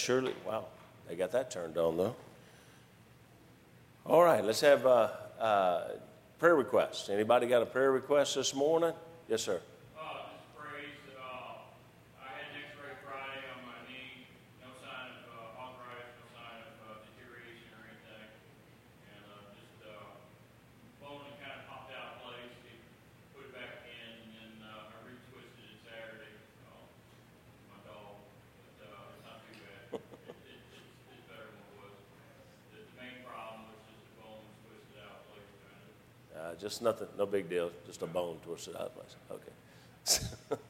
surely, wow, they got that turned on though. All right, let's have uh, uh, prayer requests. Anybody got a prayer request this morning? Yes, sir. Just nothing, no big deal, just a bone twisted out of place. Okay.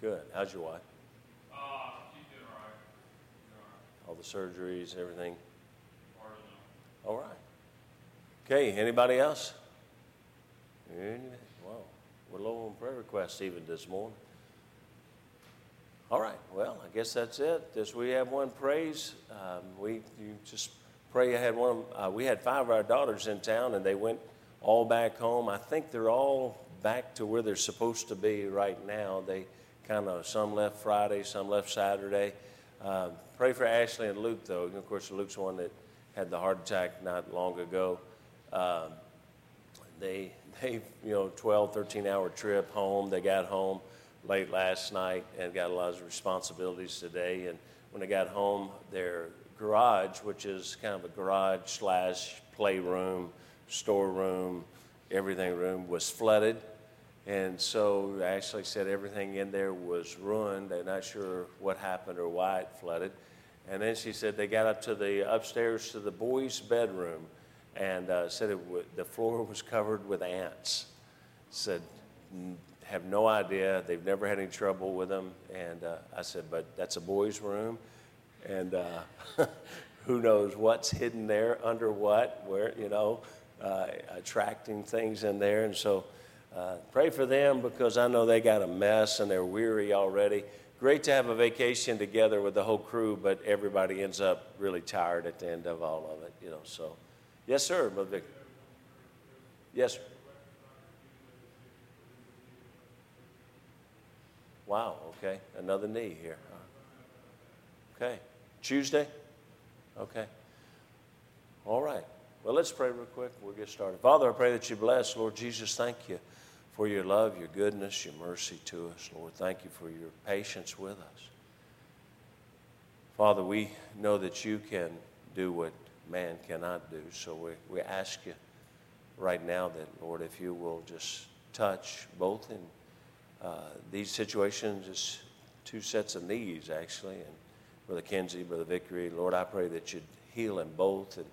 Good. How's your wife? She's doing all right. All the surgeries, everything. All right. Okay. Anybody else? Wow, we're low on prayer requests even this morning. All right. Well, I guess that's it. As we have one praise, um, we you just pray. I had one. Uh, we had five of our daughters in town, and they went all back home. I think they're all back to where they're supposed to be right now. They kind of some left Friday, some left Saturday. Uh, pray for Ashley and Luke, though. And of course, Luke's one that had the heart attack not long ago. Um, they they you know 12 13 hour trip home they got home late last night and got a lot of responsibilities today and when they got home their garage which is kind of a garage slash playroom storeroom everything room was flooded and so Ashley said everything in there was ruined they're not sure what happened or why it flooded and then she said they got up to the upstairs to the boys bedroom and uh, said w- the floor was covered with ants. Said, have no idea. They've never had any trouble with them. And uh, I said, but that's a boy's room, and uh, who knows what's hidden there under what, where you know, uh, attracting things in there. And so, uh, pray for them because I know they got a mess and they're weary already. Great to have a vacation together with the whole crew, but everybody ends up really tired at the end of all of it, you know. So. Yes, sir, Brother Vic. Yes, sir. Wow, okay. Another knee here. Okay. Tuesday? Okay. All right. Well, let's pray real quick. We'll get started. Father, I pray that you bless. Lord Jesus, thank you for your love, your goodness, your mercy to us. Lord, thank you for your patience with us. Father, we know that you can do what man cannot do. So we, we ask you right now that, Lord, if you will just touch both in uh, these situations, just two sets of knees, actually, and Brother Kenzie, Brother Vickery, Lord, I pray that you'd heal them both. And,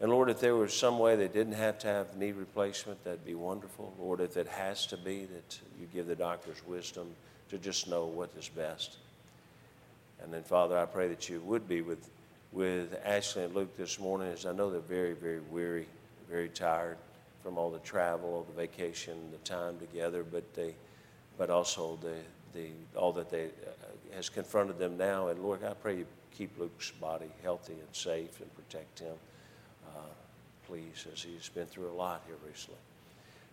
and Lord, if there was some way they didn't have to have knee replacement, that'd be wonderful. Lord, if it has to be, that you give the doctors wisdom to just know what is best. And then, Father, I pray that you would be with with Ashley and Luke this morning as I know they're very, very weary, very tired from all the travel, all the vacation, the time together, but they, but also the, the all that they uh, has confronted them now. And Lord, I pray you keep Luke's body healthy and safe and protect him, uh, please, as he's been through a lot here recently.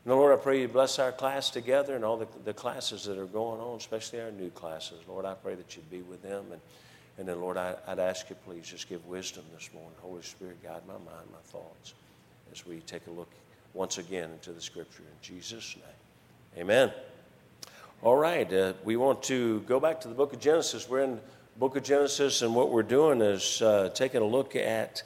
And Lord, I pray you bless our class together and all the, the classes that are going on, especially our new classes. Lord, I pray that you'd be with them and and then, Lord, I, would ask you, please, just give wisdom this morning. Holy Spirit, guide my mind, my thoughts, as we take a look once again into the Scripture. In Jesus' name, amen. All right, uh, we want to go back to the book of Genesis. We're in book of Genesis, and what we're doing is uh, taking a look at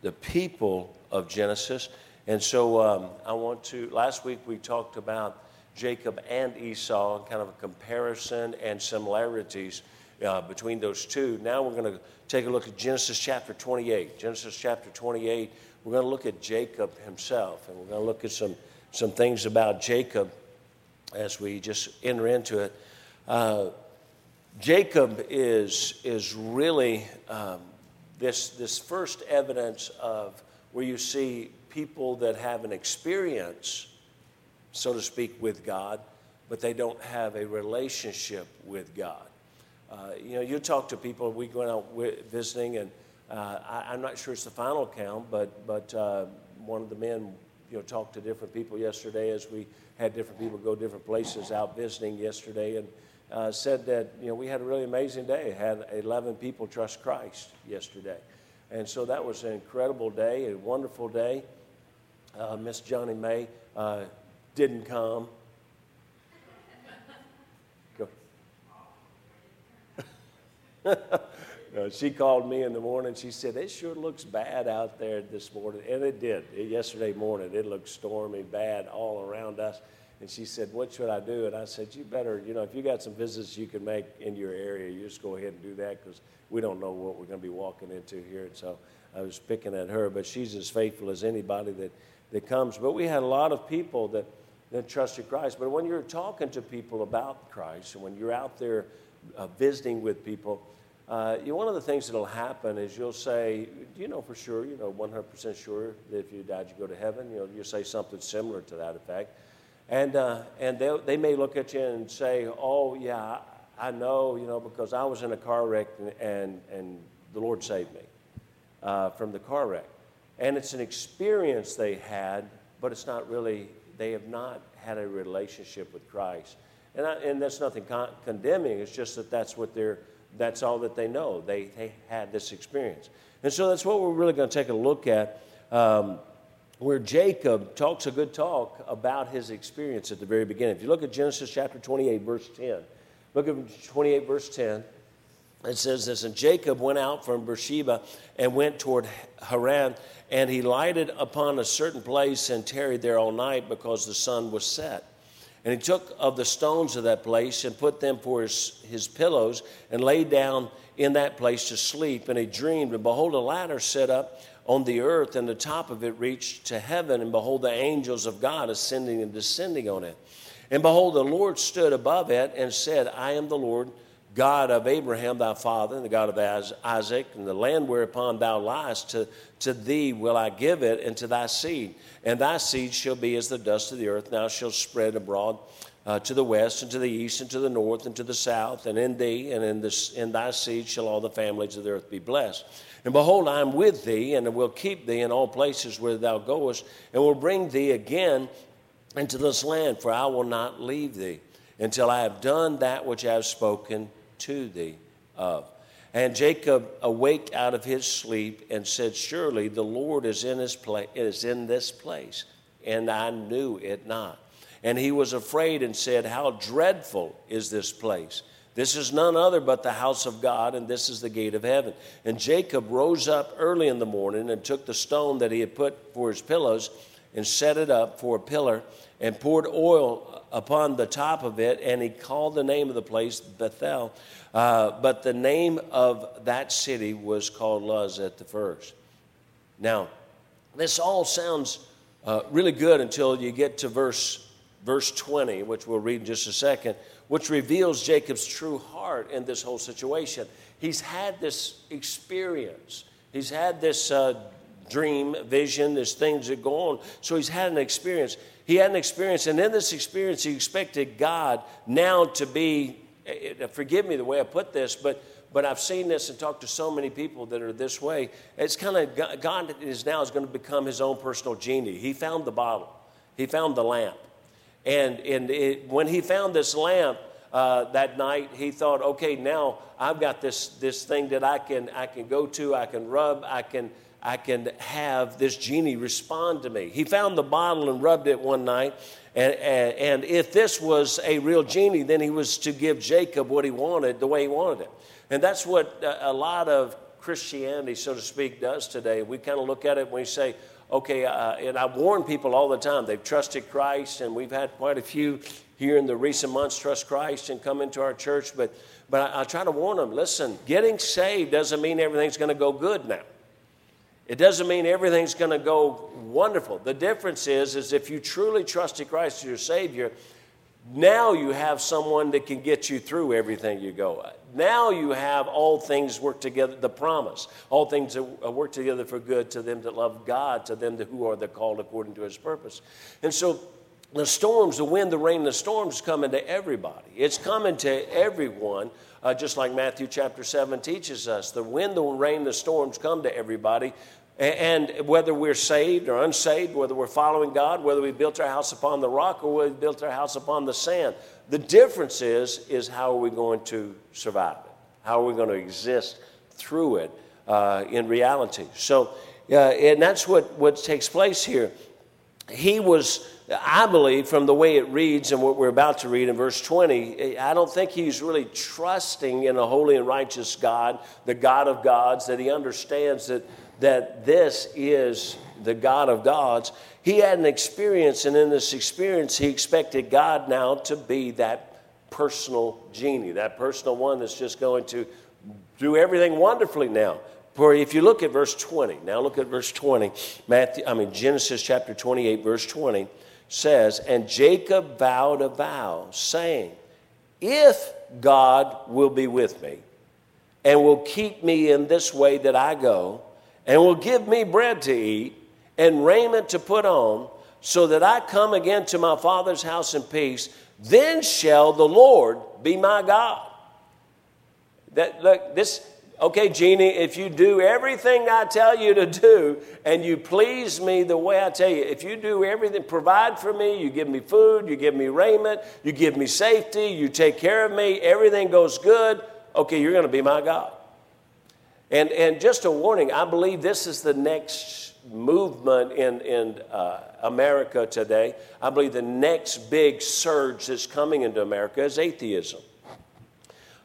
the people of Genesis. And so um, I want to, last week we talked about Jacob and Esau, kind of a comparison and similarities uh, between those two. Now we're going to take a look at Genesis chapter 28. Genesis chapter 28, we're going to look at Jacob himself, and we're going to look at some, some things about Jacob as we just enter into it. Uh, Jacob is, is really um, this, this first evidence of where you see people that have an experience, so to speak, with God, but they don't have a relationship with God. Uh, you know, you talk to people, we go out visiting, and uh, I, am not sure it's the final count, but, but uh, one of the men, you know, talked to different people yesterday as we had different people go different places out visiting yesterday. And uh, said that you know we had a really amazing day. Had 11 people trust Christ yesterday, and so that was an incredible day, a wonderful day. Uh, Miss Johnny May uh, didn't come. Uh, she called me in the morning. She said, It sure looks bad out there this morning. And it did. It, yesterday morning, it looked stormy, bad all around us. And she said, What should I do? And I said, You better, you know, if you got some visits you can make in your area, you just go ahead and do that because we don't know what we're going to be walking into here. And so I was picking at her, but she's as faithful as anybody that, that comes. But we had a lot of people that, that trusted Christ. But when you're talking to people about Christ and when you're out there uh, visiting with people, uh, you know, one of the things that'll happen is you'll say, "Do you know for sure? You know, 100% sure that if you died, you go to heaven." You know, you say something similar to that effect, and uh, and they they may look at you and say, "Oh yeah, I know. You know, because I was in a car wreck and and, and the Lord saved me uh, from the car wreck." And it's an experience they had, but it's not really. They have not had a relationship with Christ, and I, and that's nothing con- condemning. It's just that that's what they're that's all that they know. They, they had this experience. And so that's what we're really going to take a look at, um, where Jacob talks a good talk about his experience at the very beginning. If you look at Genesis chapter 28, verse 10, look at 28, verse 10. It says this, and Jacob went out from Beersheba and went toward Haran, and he lighted upon a certain place and tarried there all night because the sun was set. And he took of the stones of that place and put them for his, his pillows and lay down in that place to sleep. And he dreamed, and behold, a ladder set up on the earth, and the top of it reached to heaven. And behold, the angels of God ascending and descending on it. And behold, the Lord stood above it and said, I am the Lord God of Abraham thy father, and the God of Isaac, and the land whereupon thou liest, to, to thee will I give it, and to thy seed. And thy seed shall be as the dust of the earth, now shall spread abroad uh, to the west, and to the east, and to the north, and to the south. And in thee and in, this, in thy seed shall all the families of the earth be blessed. And behold, I am with thee, and will keep thee in all places where thou goest, and will bring thee again into this land, for I will not leave thee until I have done that which I have spoken to thee of. And Jacob awaked out of his sleep and said, Surely the Lord is in, his pla- is in this place. And I knew it not. And he was afraid and said, How dreadful is this place! This is none other but the house of God, and this is the gate of heaven. And Jacob rose up early in the morning and took the stone that he had put for his pillows and set it up for a pillar and poured oil upon the top of it, and he called the name of the place Bethel. Uh, but the name of that city was called Luz at the first. Now, this all sounds uh, really good until you get to verse, verse 20, which we'll read in just a second, which reveals Jacob's true heart in this whole situation. He's had this experience, he's had this uh, dream, vision, there's things that go on. So he's had an experience. He had an experience, and in this experience, he expected God now to be, eh, eh, forgive me the way I put this, but but I've seen this and talked to so many people that are this way. It's kind of God is now is going to become his own personal genie. He found the bottle, he found the lamp, and and it, when he found this lamp uh, that night, he thought, okay, now I've got this this thing that I can I can go to, I can rub, I can I can have this genie respond to me. He found the bottle and rubbed it one night. And, and, and, if this was a real genie, then he was to give Jacob what he wanted the way he wanted it. And that's what a lot of Christianity, so to speak, does today. We kind of look at it and we say, okay, uh, and I warn people all the time. They've trusted Christ, and we've had quite a few here in the recent months trust Christ and come into our church. But, but I, I try to warn them listen, getting saved doesn't mean everything's going to go good now. It doesn't mean everything's going to go wonderful. The difference is, is if you truly trusted Christ as your Savior, now you have someone that can get you through everything you go. Now you have all things work together, the promise. All things uh, work together for good to them that love God, to them who are the called according to his purpose. And so the storms, the wind, the rain, the storms coming to everybody. It's coming to everyone uh, just like Matthew chapter 7 teaches us. The wind, the rain, the storms come to everybody. And whether we're saved or unsaved, whether we're following God, whether we built our house upon the rock or we built our house upon the sand, the difference is, is how are we going to survive it? How are we going to exist through it uh, in reality? So, uh, and that's what, what takes place here. He was, I believe, from the way it reads and what we're about to read in verse 20, I don't think he's really trusting in a holy and righteous God, the God of gods, that he understands that, that this is the God of gods. He had an experience, and in this experience, he expected God now to be that personal genie, that personal one that's just going to do everything wonderfully now. For if you look at verse 20, now look at verse 20, Matthew, I mean Genesis chapter 28, verse 20 says, And Jacob vowed a vow, saying, If God will be with me, and will keep me in this way that I go, and will give me bread to eat, and raiment to put on, so that I come again to my father's house in peace, then shall the Lord be my God. That look, this okay, genie, if you do everything I tell you to do and you please me the way I tell you, if you do everything, provide for me, you give me food, you give me raiment, you give me safety, you take care of me, everything goes good, okay, you're going to be my God. And, and just a warning, I believe this is the next movement in, in uh, America today. I believe the next big surge that's coming into America is atheism.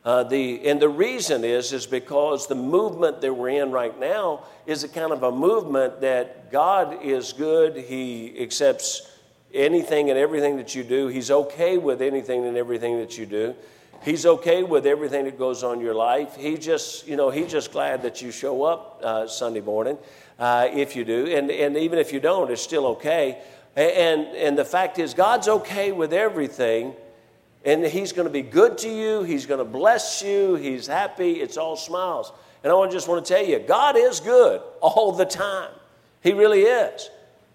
Uh, the, and the reason is, is because the movement that we're in right now is a kind of a movement that God is good. He accepts anything and everything that you do. He's okay with anything and everything that you do. He's okay with everything that goes on in your life. He just, you know, he's just glad that you show up uh, Sunday morning, uh, if you do, and and even if you don't, it's still okay. And and the fact is, God's okay with everything, and He's going to be good to you. He's going to bless you. He's happy. It's all smiles. And I just want to tell you, God is good all the time. He really is.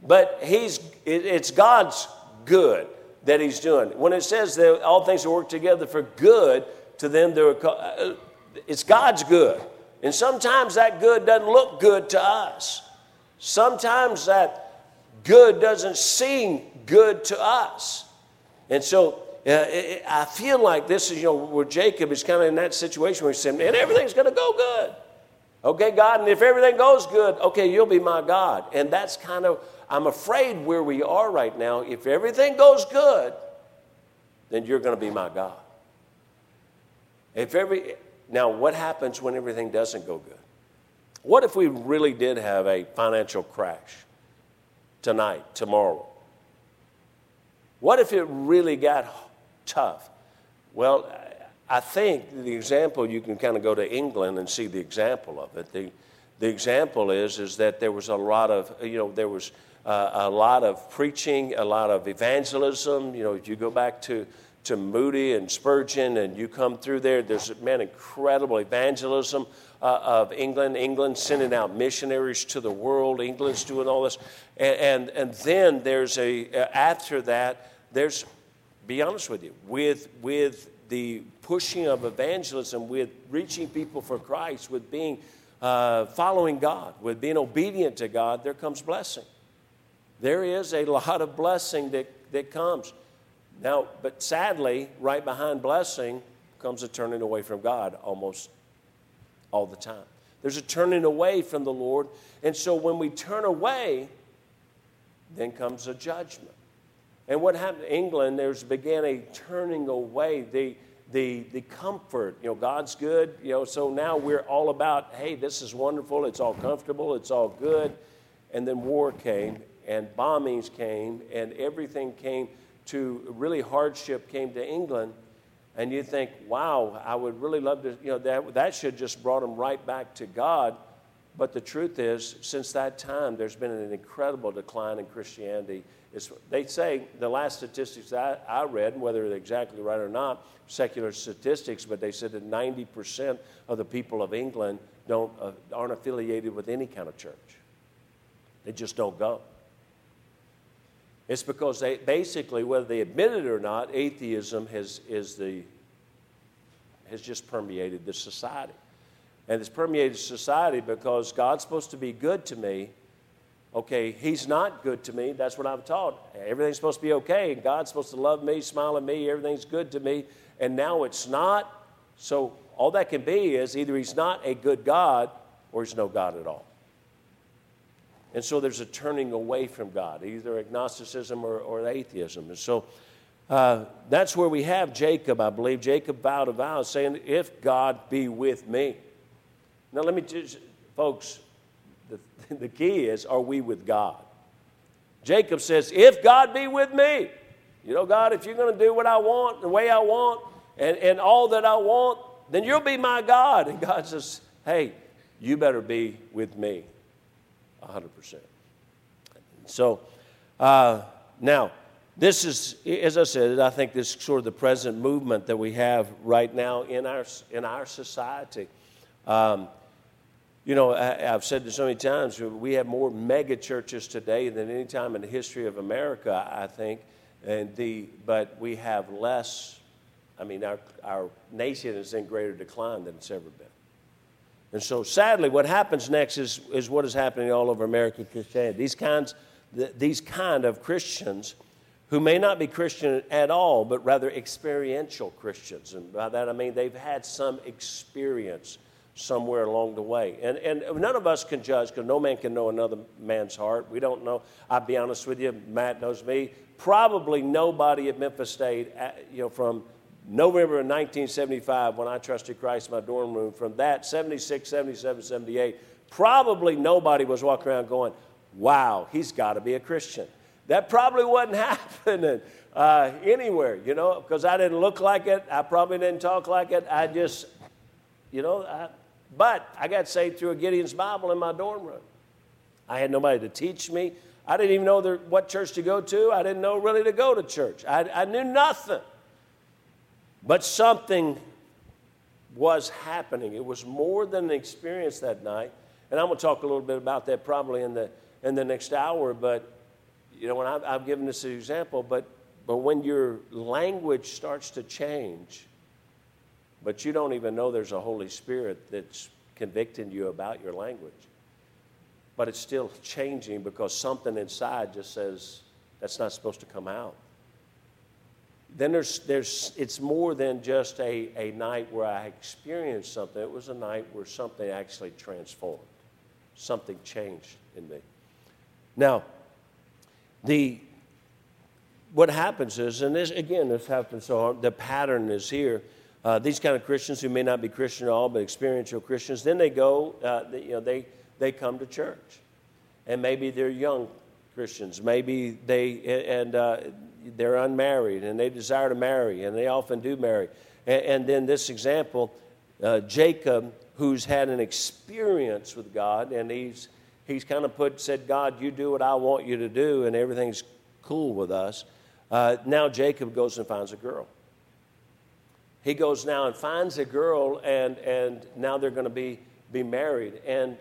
But He's it's God's good that he's doing. When it says that all things work together for good to them, uh, it's God's good. And sometimes that good doesn't look good to us. Sometimes that good doesn't seem good to us. And so uh, I feel like this is, you know, where Jacob is kind of in that situation where he's saying, man, everything's going to go good. Okay, God, and if everything goes good, okay, you'll be my God. And that's kind of I'm afraid where we are right now, if everything goes good, then you're going to be my God. If every now, what happens when everything doesn't go good? What if we really did have a financial crash tonight, tomorrow? What if it really got tough? Well, I think the example you can kind of go to England and see the example of it. The, the example is is that there was a lot of you know there was uh, a lot of preaching, a lot of evangelism. You know, if you go back to, to Moody and Spurgeon and you come through there, there's, man, incredible evangelism uh, of England. England sending out missionaries to the world. England's doing all this. And, and, and then there's a, uh, after that, there's, be honest with you, with, with the pushing of evangelism, with reaching people for Christ, with being uh, following God, with being obedient to God, there comes blessing there is a lot of blessing that, that comes. Now, but sadly, right behind blessing comes a turning away from God almost all the time. There's a turning away from the Lord. And so when we turn away, then comes a judgment. And what happened in England, there's began a turning away. The, the, the comfort, you know, God's good, you know, so now we're all about, hey, this is wonderful, it's all comfortable, it's all good. And then war came, and bombings came and everything came to really hardship came to England. And you think, wow, I would really love to, you know, that, that should just brought them right back to God. But the truth is, since that time, there's been an incredible decline in Christianity. It's, they say the last statistics I, I read, whether they're exactly right or not, secular statistics, but they said that 90% of the people of England don't, uh, aren't affiliated with any kind of church. They just don't go. It's because they basically, whether they admit it or not, atheism has, is the, has just permeated the society. And it's permeated society because God's supposed to be good to me. Okay, He's not good to me. That's what I'm taught. Everything's supposed to be okay. God's supposed to love me, smile at me, everything's good to me. And now it's not. So all that can be is either He's not a good God or He's no God at all. And so there's a turning away from God, either agnosticism or, or atheism. And so uh, that's where we have Jacob, I believe. Jacob vowed a vow saying, If God be with me. Now, let me just, folks, the, the key is, are we with God? Jacob says, If God be with me. You know, God, if you're going to do what I want, the way I want, and, and all that I want, then you'll be my God. And God says, Hey, you better be with me 100%. So, uh, now, this is, as I said, I think this is sort of the present movement that we have right now in our, in our society. Um, you know, I, have said this so many times, we have more mega churches today than any time in the history of America, I think. And the, but we have less, I mean, our, our nation is in greater decline than it's ever been. And so, sadly, what happens next is, is what is happening all over American Christianity. These kinds, these kind of Christians who may not be Christian at all, but rather experiential Christians. And by that I mean they've had some experience somewhere along the way. And, and none of us can judge because no man can know another man's heart. We don't know. I'll be honest with you, Matt knows me. Probably nobody at Memphis State, uh, you know, from November of 1975 when I trusted Christ in my dorm room, from that 76, 77, 78, probably nobody was walking around going, wow, he's got to be a Christian. That probably wasn't happening uh, anywhere, you know, because I didn't look like it. I probably didn't talk like it. I just, you know, I, but I got saved through a Gideon's Bible in my dorm room. I had nobody to teach me. I didn't even know there, what church to go to. I didn't know really to go to church. I, I knew nothing. But something was happening. It was more than an experience that night. And I'm going to talk a little bit about that probably in the, in the next hour. But you know, when I've, I've given this example, but, but when your language starts to change, but you don't even know there's a Holy Spirit that's convicting you about your language, but it's still changing because something inside just says that's not supposed to come out. Then there's, there's, it's more than just a, a night where I experienced something. It was a night where something actually transformed. Something changed in me. Now, the, what happens is, and this, again, this happens so the pattern is here. Uh, these kind of Christians who may not be Christian at all, but experiential Christians, then they go, uh, they, you know, they, they come to church. And maybe they're young Christians. Maybe they, and uh, they're unmarried and they desire to marry, and they often do marry. And, and then this example, uh, Jacob, who's had an experience with God, and he's he's kind of put said, God, you do what I want you to do, and everything's cool with us. Uh, now Jacob goes and finds a girl. He goes now and finds a girl, and, and now they're going to be, be married. And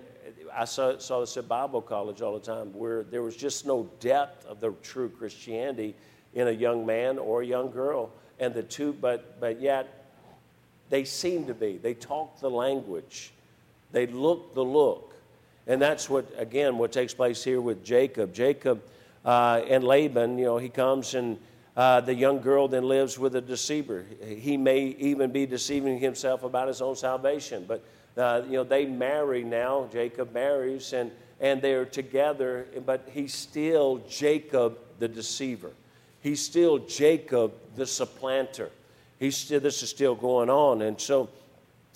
I saw, saw this at Bible college all the time, where there was just no depth of the true Christianity in a young man or a young girl. And the two, but, but yet they seem to be. They talk the language, they look the look. And that's what, again, what takes place here with Jacob. Jacob uh, and Laban, you know, he comes and uh, the young girl then lives with a deceiver. He may even be deceiving himself about his own salvation. But, uh, you know, they marry now. Jacob marries and, and they're together, but he's still Jacob the deceiver. He's still Jacob the supplanter. He's still, this is still going on. And so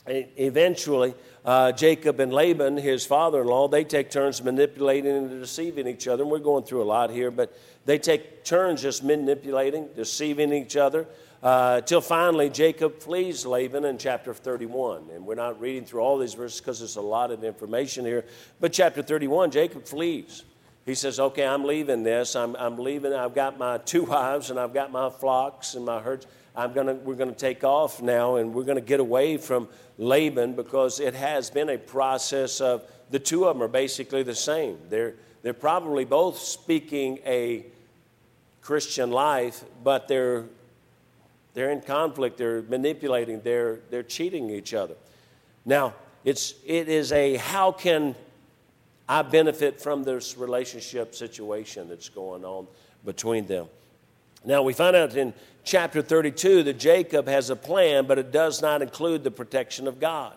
eventually, uh, Jacob and Laban, his father in law, they take turns manipulating and deceiving each other. And we're going through a lot here, but they take turns just manipulating, deceiving each other, uh, till finally Jacob flees Laban in chapter 31. And we're not reading through all these verses because there's a lot of information here. But chapter 31, Jacob flees. He says, Okay, I'm leaving this. I'm, I'm leaving. I've got my two wives and I've got my flocks and my herds. I'm gonna, we're going to take off now and we're going to get away from Laban because it has been a process of the two of them are basically the same. They're, they're probably both speaking a Christian life, but they're, they're in conflict, they're manipulating, they're, they're cheating each other. Now, it's, it is a how can I benefit from this relationship situation that's going on between them. Now, we find out in chapter 32 that Jacob has a plan, but it does not include the protection of God.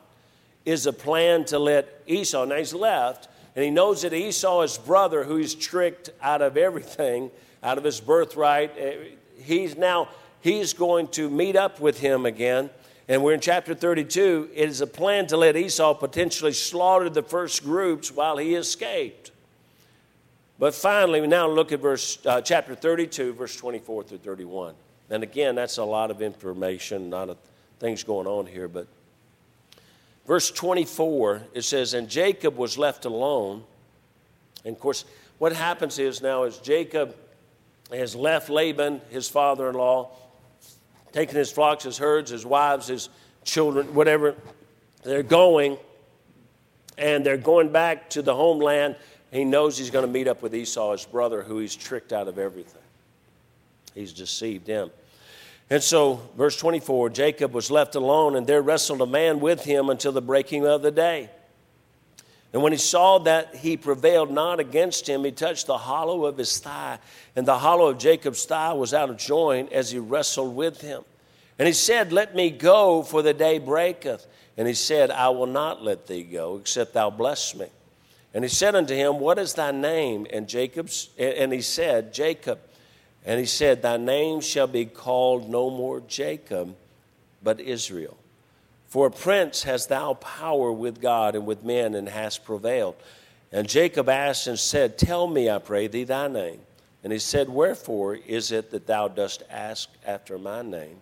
Is a plan to let Esau, now he's left, and he knows that Esau, his brother, who he's tricked out of everything, out of his birthright, eh, he's now, he's going to meet up with him again. And we're in chapter 32. It is a plan to let Esau potentially slaughter the first groups while he escaped. But finally, we now look at verse, uh, chapter 32, verse 24 through 31. And again, that's a lot of information, a lot of things going on here. But verse 24, it says, And Jacob was left alone. And of course, what happens is now is Jacob has left Laban, his father in law, taking his flocks, his herds, his wives, his children, whatever. They're going, and they're going back to the homeland. He knows he's going to meet up with Esau, his brother, who he's tricked out of everything. He's deceived him. And so, verse 24 Jacob was left alone, and there wrestled a man with him until the breaking of the day. And when he saw that he prevailed not against him, he touched the hollow of his thigh, and the hollow of Jacob's thigh was out of joint as he wrestled with him. And he said, Let me go, for the day breaketh. And he said, I will not let thee go, except thou bless me. And he said unto him, What is thy name? And Jacob's and he said, Jacob. And he said, Thy name shall be called no more Jacob, but Israel. For a prince hast thou power with God and with men, and hast prevailed. And Jacob asked and said, Tell me, I pray thee, thy name. And he said, Wherefore is it that thou dost ask after my name?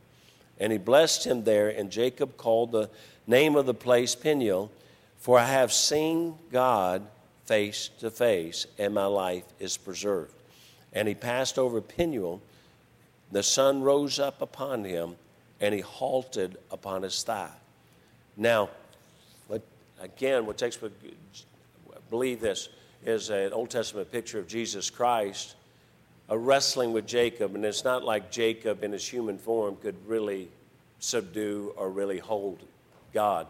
And he blessed him there, and Jacob called the name of the place Peniel, for I have seen God face to face, and my life is preserved. And he passed over Peniel. The sun rose up upon him, and he halted upon his thigh. Now, again, what takes believe this is an Old Testament picture of Jesus Christ a wrestling with Jacob, and it's not like Jacob in his human form could really subdue or really hold God.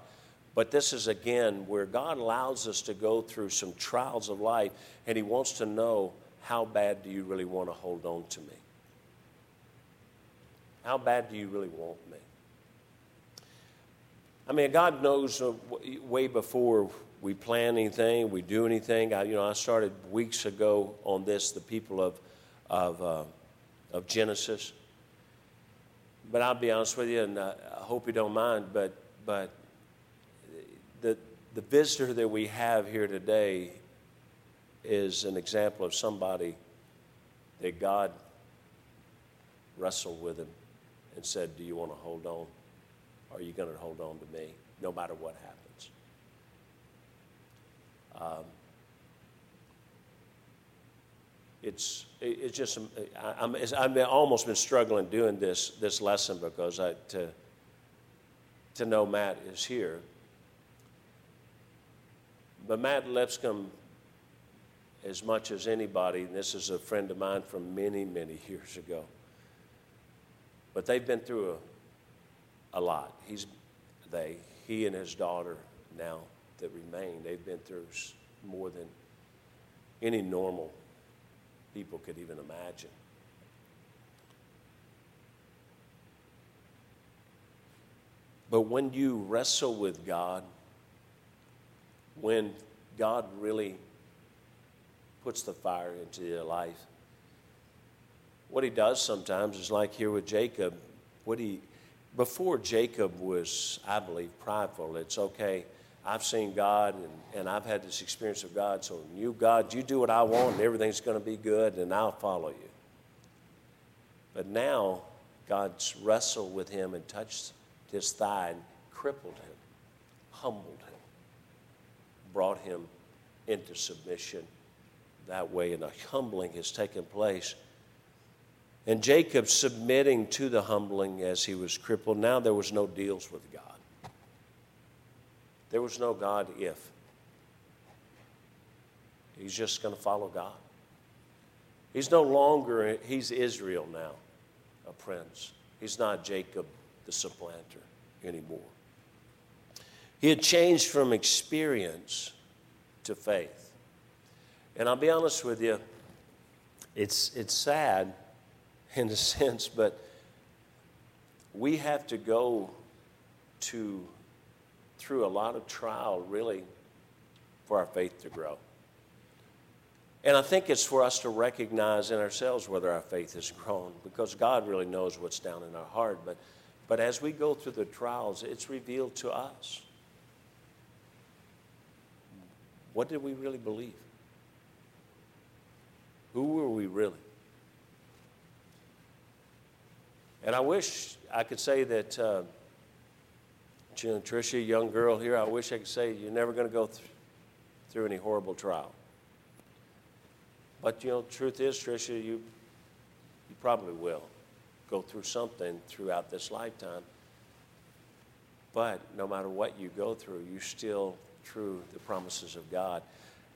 But this is again where God allows us to go through some trials of life, and He wants to know how bad do you really want to hold on to me? How bad do you really want me? I mean, God knows way before we plan anything, we do anything. I, you know, I started weeks ago on this, the people of, of, uh, of Genesis. But I'll be honest with you, and I hope you don't mind, but, but the, the visitor that we have here today is an example of somebody that God wrestled with him and said, Do you want to hold on? Are you going to hold on to me no matter what happens? Um, it's, it's just, I, am I've almost been struggling doing this, this lesson because I, to, to know Matt is here. But Matt Lipscomb, as much as anybody, and this is a friend of mine from many, many years ago, but they've been through a a lot. He's, they, he and his daughter now that remain, they've been through more than any normal people could even imagine. But when you wrestle with God, when God really puts the fire into your life, what he does sometimes is like here with Jacob, what he before Jacob was, I believe, prideful, it's okay. I've seen God and, and I've had this experience of God, so you, God, you do what I want and everything's going to be good and I'll follow you. But now, God's wrestled with him and touched his thigh and crippled him, humbled him, brought him into submission that way, and a humbling has taken place. And Jacob submitting to the humbling as he was crippled. Now there was no deals with God. There was no God if. He's just going to follow God. He's no longer, he's Israel now, a prince. He's not Jacob the supplanter anymore. He had changed from experience to faith. And I'll be honest with you, it's, it's sad in a sense, but we have to go to through a lot of trial really for our faith to grow. And I think it's for us to recognize in ourselves whether our faith has grown because God really knows what's down in our heart. But, but as we go through the trials, it's revealed to us. What did we really believe? Who were we really? And I wish I could say that, uh, you know, Tricia, young girl here, I wish I could say you're never going to go th- through any horrible trial. But, you know, truth is, Tricia, you, you probably will go through something throughout this lifetime. But no matter what you go through, you still true the promises of God.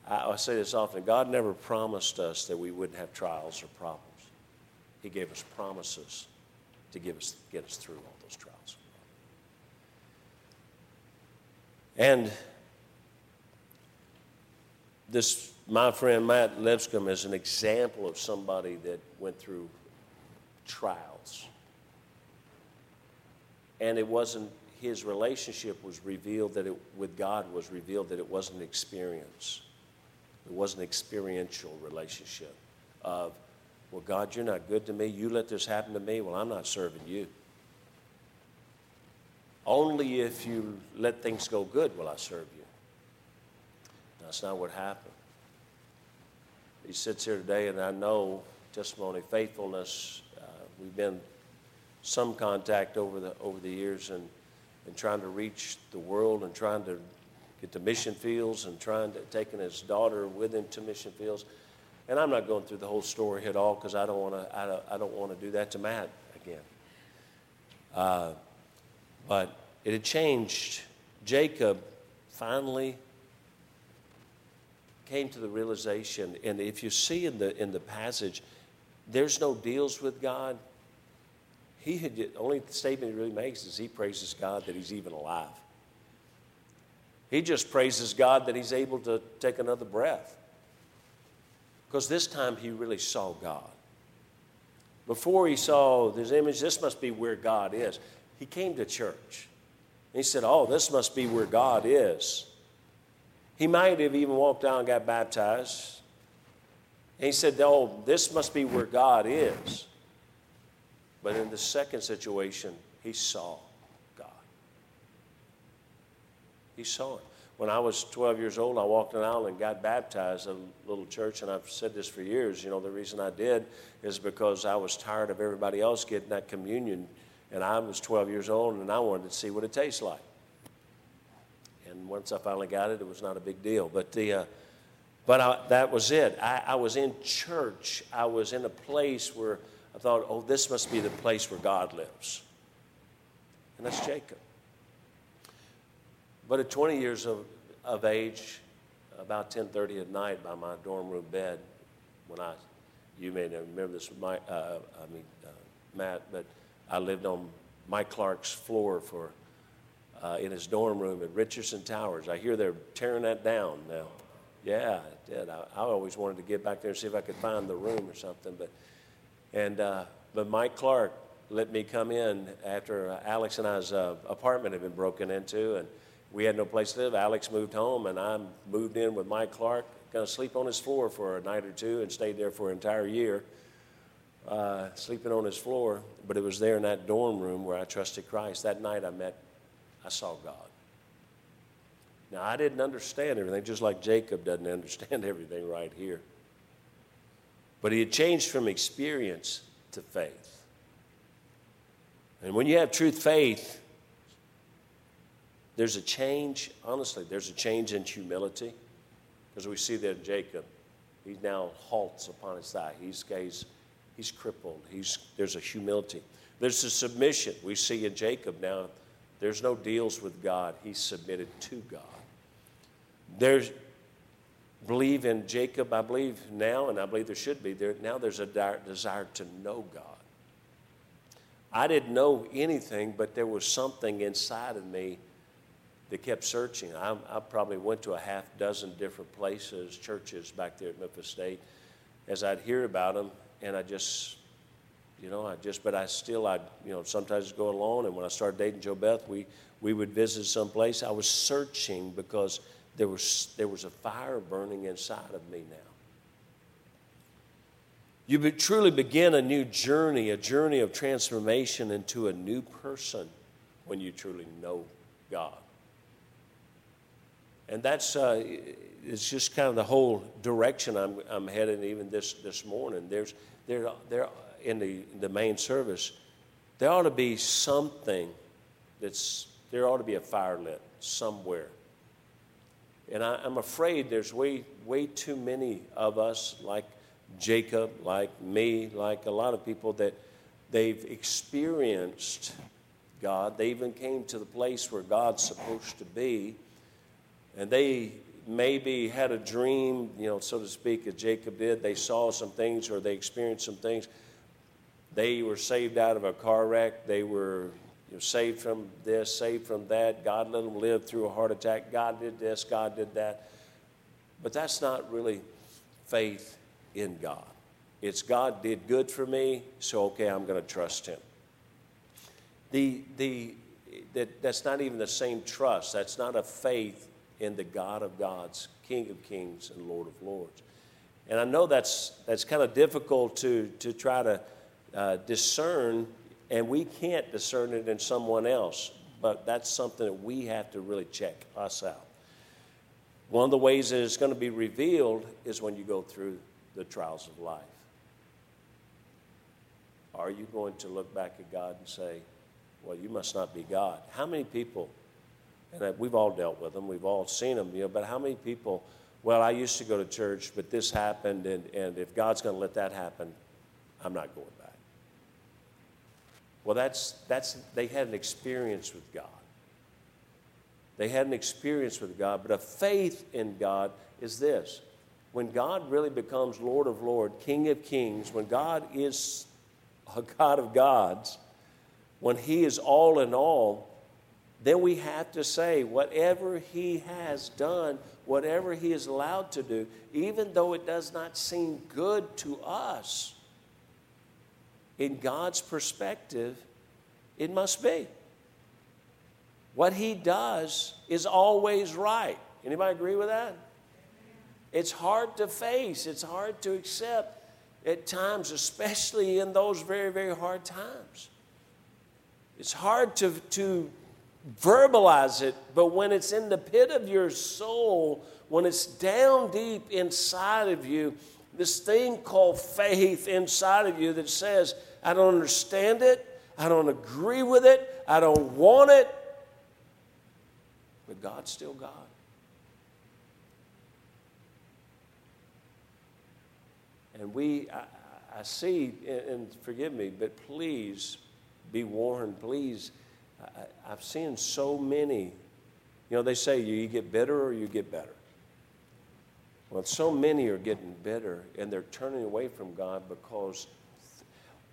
I, I say this often God never promised us that we wouldn't have trials or problems. He gave us promises to give us, get us through all those trials. And this, my friend Matt Lipscomb is an example of somebody that went through trials. And it wasn't, his relationship was revealed that it, with God was revealed that it wasn't experience. It was an experiential relationship of well, God, you're not good to me. You let this happen to me. Well, I'm not serving you. Only if you let things go good will I serve you. That's not what happened. He sits here today, and I know testimony, faithfulness. Uh, we've been some contact over the over the years, and and trying to reach the world, and trying to get to mission fields, and trying to taking his daughter with him to mission fields. And I'm not going through the whole story at all because I don't want to. I don't, I don't want to do that to Matt again. Uh, but it had changed. Jacob finally came to the realization, and if you see in the in the passage, there's no deals with God. He had the only statement he really makes is he praises God that he's even alive. He just praises God that he's able to take another breath. Because this time he really saw God. Before he saw this image, this must be where God is. He came to church. He said, Oh, this must be where God is. He might have even walked down and got baptized. And he said, Oh, this must be where God is. But in the second situation, he saw God. He saw it. When I was 12 years old, I walked an aisle and got baptized at a little church, and I've said this for years. You know, the reason I did is because I was tired of everybody else getting that communion, and I was 12 years old, and I wanted to see what it tastes like. And once I finally got it, it was not a big deal. But the, uh, but I, that was it. I, I was in church. I was in a place where I thought, oh, this must be the place where God lives. And that's Jacob. But at 20 years of, of age, about 10:30 at night by my dorm room bed, when I, you may remember this, my, uh, I mean, uh, Matt, but I lived on Mike Clark's floor for, uh, in his dorm room at Richardson Towers. I hear they're tearing that down now. Yeah, I did. I, I always wanted to get back there and see if I could find the room or something, but, and, uh, but Mike Clark let me come in after uh, Alex and I's uh, apartment had been broken into, and we had no place to live. Alex moved home, and I moved in with Mike Clark. Going to sleep on his floor for a night or two, and stayed there for an entire year, uh, sleeping on his floor. But it was there in that dorm room where I trusted Christ. That night, I met, I saw God. Now I didn't understand everything, just like Jacob doesn't understand everything right here. But he had changed from experience to faith. And when you have truth faith, there's a change, honestly, there's a change in humility. Because we see that Jacob. He now halts upon his thigh. He's, he's, he's crippled. He's, there's a humility. There's a submission. We see in Jacob now, there's no deals with God. He's submitted to God. There's, believe in Jacob, I believe now, and I believe there should be, there, now there's a desire to know God. I didn't know anything, but there was something inside of me they kept searching. I, I probably went to a half dozen different places, churches back there at Memphis State, as I'd hear about them, and I just, you know, I just, but I still, I'd, you know, sometimes go alone. And when I started dating Jo Beth, we we would visit some place. I was searching because there was there was a fire burning inside of me now. You truly begin a new journey, a journey of transformation into a new person when you truly know God. And that's uh, it's just kind of the whole direction I'm, I'm heading even this, this morning. There's, there, there, in the, the main service, there ought to be something that's, there ought to be a fire lit somewhere. And I, I'm afraid there's way, way too many of us, like Jacob, like me, like a lot of people that they've experienced God. They even came to the place where God's supposed to be. And they maybe had a dream, you know, so to speak, as Jacob did. They saw some things or they experienced some things. They were saved out of a car wreck. They were you know, saved from this, saved from that. God let them live through a heart attack. God did this, God did that. But that's not really faith in God. It's God did good for me, so okay, I'm going to trust Him. The, the, that, that's not even the same trust. That's not a faith in the God of gods, King of kings, and Lord of lords. And I know that's, that's kind of difficult to, to try to uh, discern, and we can't discern it in someone else, but that's something that we have to really check us out. One of the ways that it's going to be revealed is when you go through the trials of life. Are you going to look back at God and say, well, you must not be God? How many people, and we've all dealt with them, we've all seen them, you know, but how many people, well, I used to go to church, but this happened, and, and if God's going to let that happen, I'm not going back. Well, that's, that's, they had an experience with God. They had an experience with God, but a faith in God is this when God really becomes Lord of Lords, King of Kings, when God is a God of gods, when He is all in all, then we have to say, whatever He has done, whatever He is allowed to do, even though it does not seem good to us, in God's perspective, it must be. What He does is always right. Anybody agree with that? It's hard to face, it's hard to accept at times, especially in those very, very hard times. It's hard to, to verbalize it, but when it's in the pit of your soul, when it's down deep inside of you, this thing called faith inside of you that says, I don't understand it, I don't agree with it, I don't want it, but God's still God. And we, I, I see, and forgive me, but please be warned, please. I, I've seen so many, you know, they say you get bitter or you get better. Well, so many are getting bitter and they're turning away from God because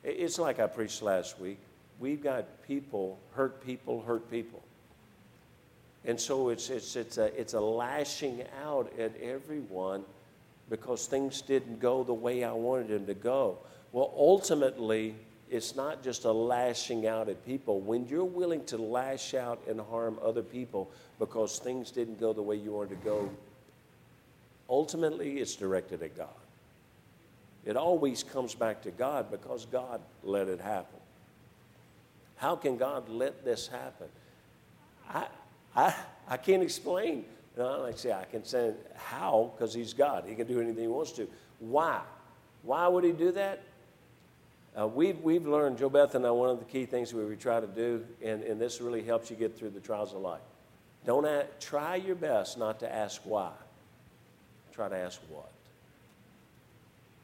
it's like I preached last week. We've got people, hurt people, hurt people. And so it's, it's, it's, a, it's a lashing out at everyone because things didn't go the way I wanted them to go. Well, ultimately, it's not just a lashing out at people. When you're willing to lash out and harm other people because things didn't go the way you wanted to go, ultimately, it's directed at God. It always comes back to God because God let it happen. How can God let this happen? I, I, I can't explain no, like I say, I can say how because he's God. He can do anything he wants to. Why? Why would he do that? Uh, we've, we've learned, Joe Beth and I, one of the key things we try to do, and, and this really helps you get through the trials of life. Don't ask, try your best not to ask why. Try to ask what.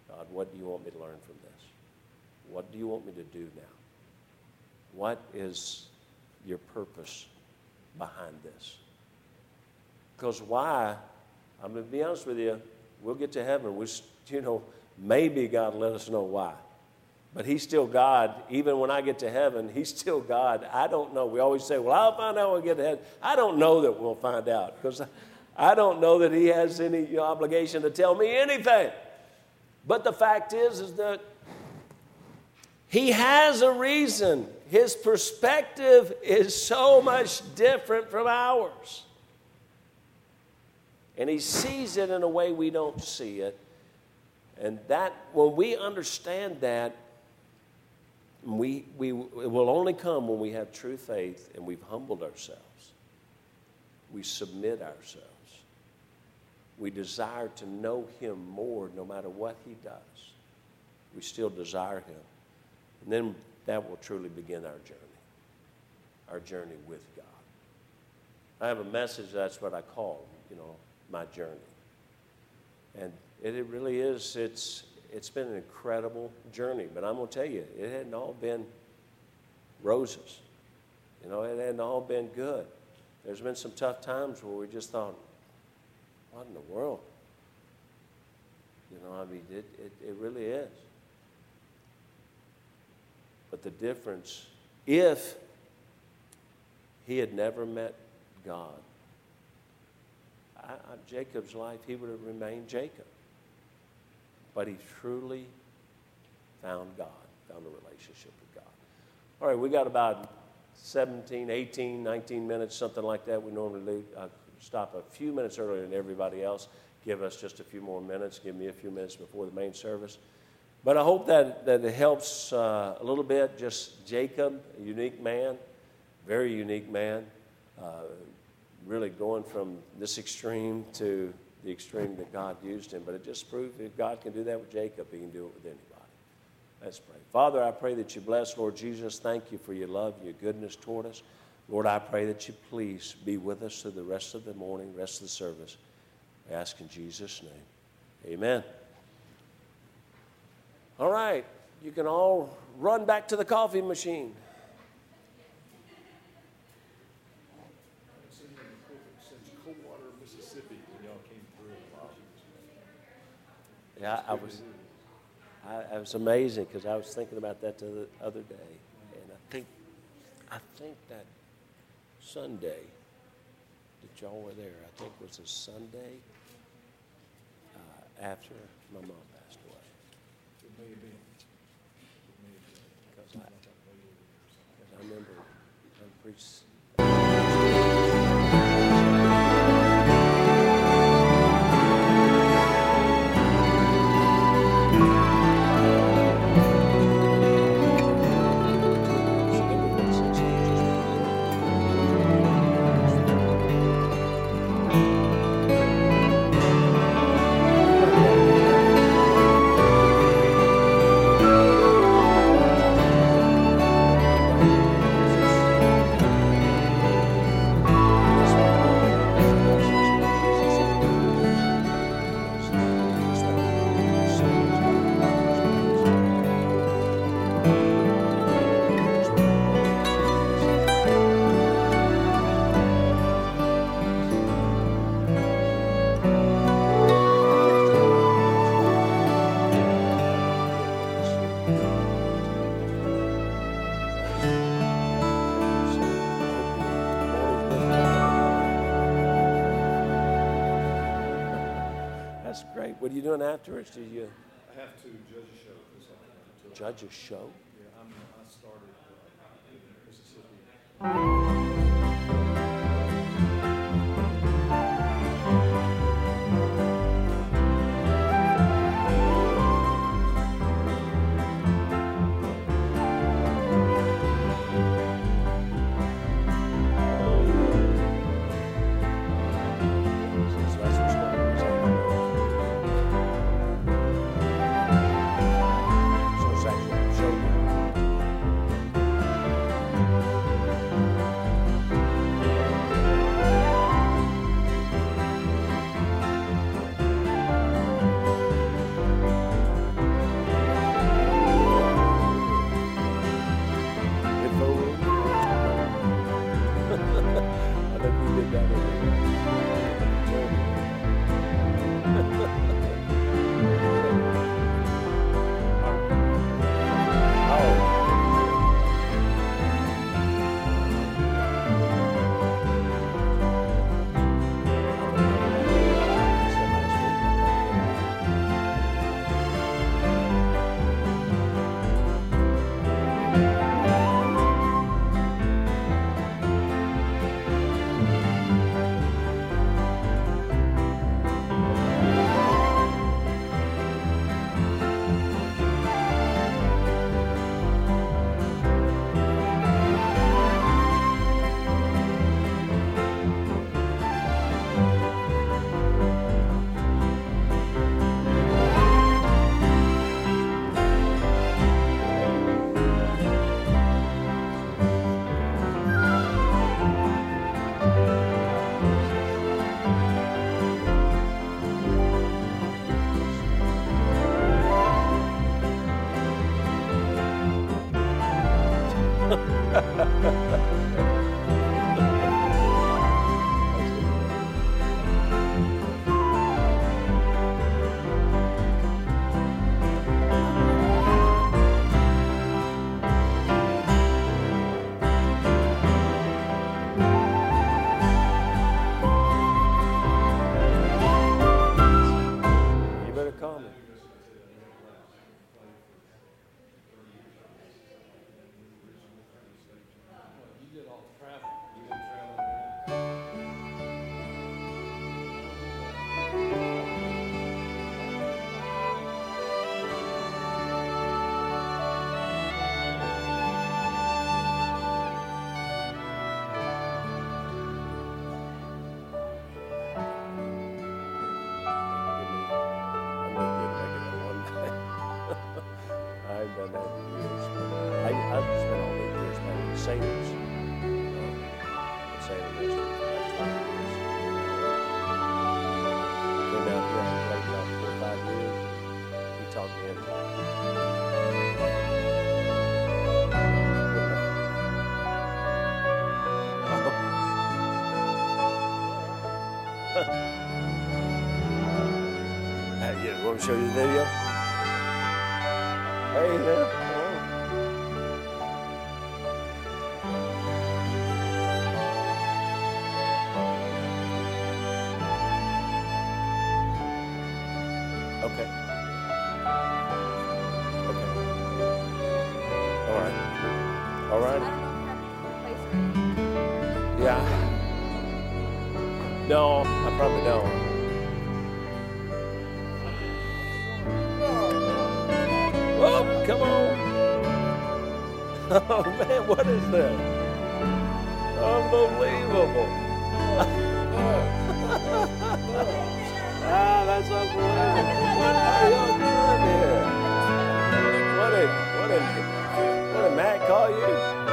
God, what do you want me to learn from this? What do you want me to do now? What is your purpose behind this? Because why? I'm going to be honest with you. We'll get to heaven. We, you know, maybe God let us know why. But he's still God. Even when I get to heaven, he's still God. I don't know. We always say, well, I'll find out when we get to heaven. I don't know that we'll find out because I don't know that he has any obligation to tell me anything. But the fact is, is that he has a reason. His perspective is so much different from ours. And he sees it in a way we don't see it. And that, when we understand that, we, we, it will only come when we have true faith and we've humbled ourselves. We submit ourselves. We desire to know Him more no matter what He does. We still desire Him. And then that will truly begin our journey, our journey with God. I have a message, that's what I call, you know, my journey. And it, it really is, it's, it's been an incredible journey. But I'm going to tell you, it hadn't all been roses. You know, it hadn't all been good. There's been some tough times where we just thought, what in the world? You know, I mean, it, it, it really is. But the difference, if he had never met God, I, I, Jacob's life, he would have remained Jacob. But he truly found God, found a relationship with God. All right, we got about 17, 18, 19 minutes, something like that. We normally leave, uh, stop a few minutes earlier than everybody else. Give us just a few more minutes. Give me a few minutes before the main service. But I hope that, that it helps uh, a little bit. Just Jacob, a unique man, very unique man, uh, really going from this extreme to the extreme that God used him. But it just proved if God can do that with Jacob, he can do it with anybody. Let's pray. Father, I pray that you bless, Lord Jesus. Thank you for your love, your goodness toward us. Lord, I pray that you please be with us through the rest of the morning, rest of the service. I ask in Jesus' name. Amen. All right, you can all run back to the coffee machine. Yeah, I was, I, I was amazing because I was thinking about that the other day, and I think, I think that Sunday that y'all were there, I think was a Sunday uh, after my mom passed away. It may have. It may have been. Because I, I remember I preached afterwards? Did you I have to judge a show. judge a show? show you the video. Hey. oh man, what is this? Unbelievable. ah, that's unbelievable. What are y'all doing here? What did, what did, what did Matt call you?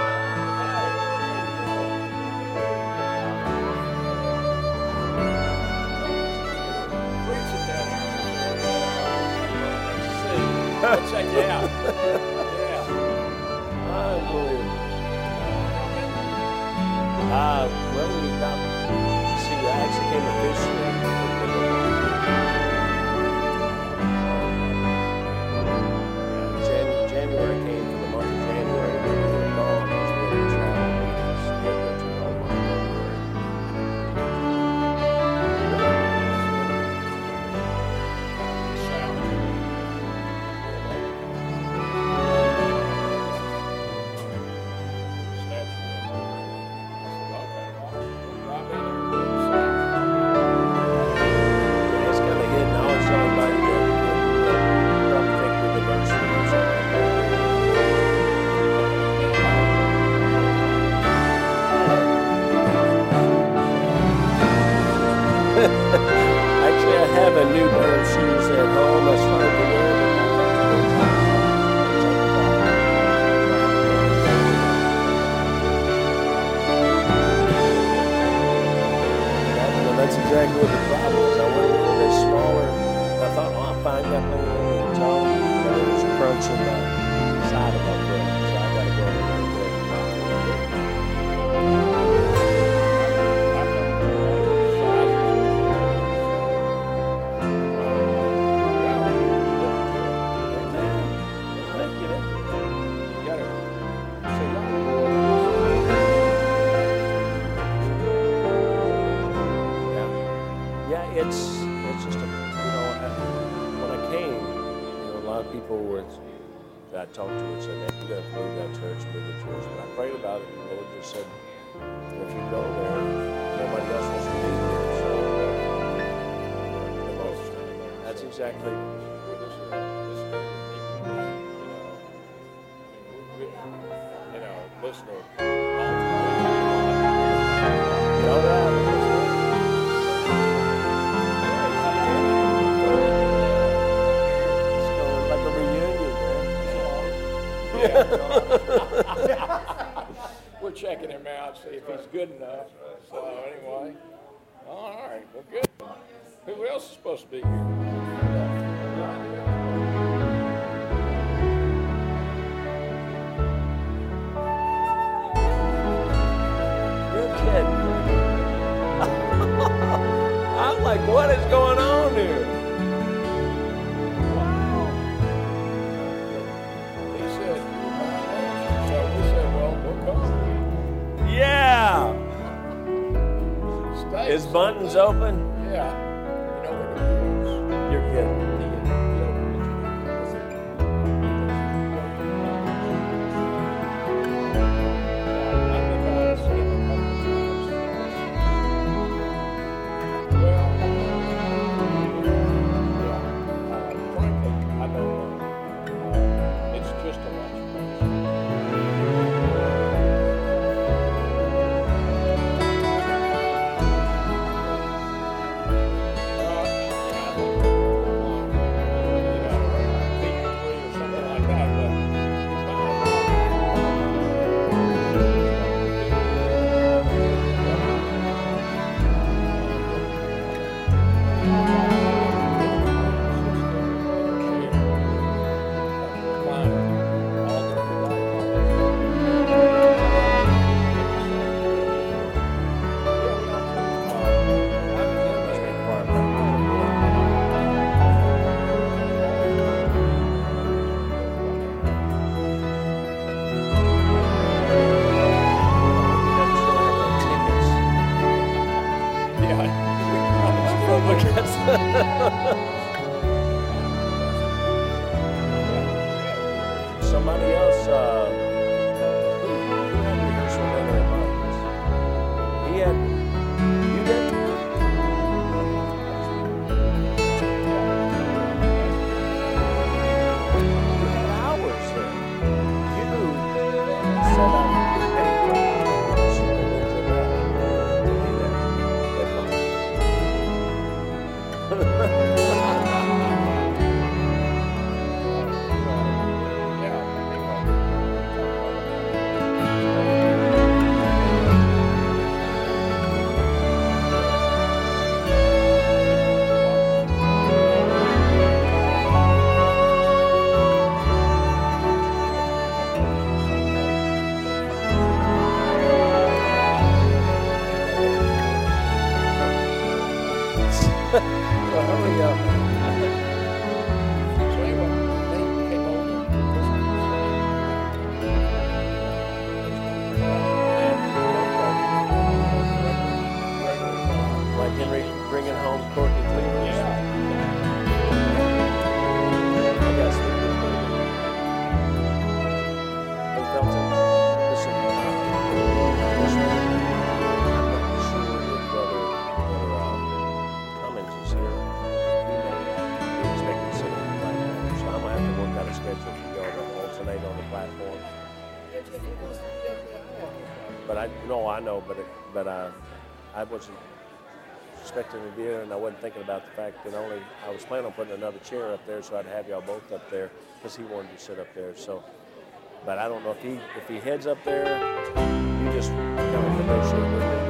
Check it out. Unbelievable. Uh, when we got to see, I actually came to fish. supposed to be here. I'm like, what is going on here? He said, so we said, well, we'll come. Yeah. Is Buttons open? Thinking about the fact that only I was planning on putting another chair up there, so I'd have y'all both up there because he wanted to sit up there. So, but I don't know if he if he heads up there, you just kind of negotiate with him.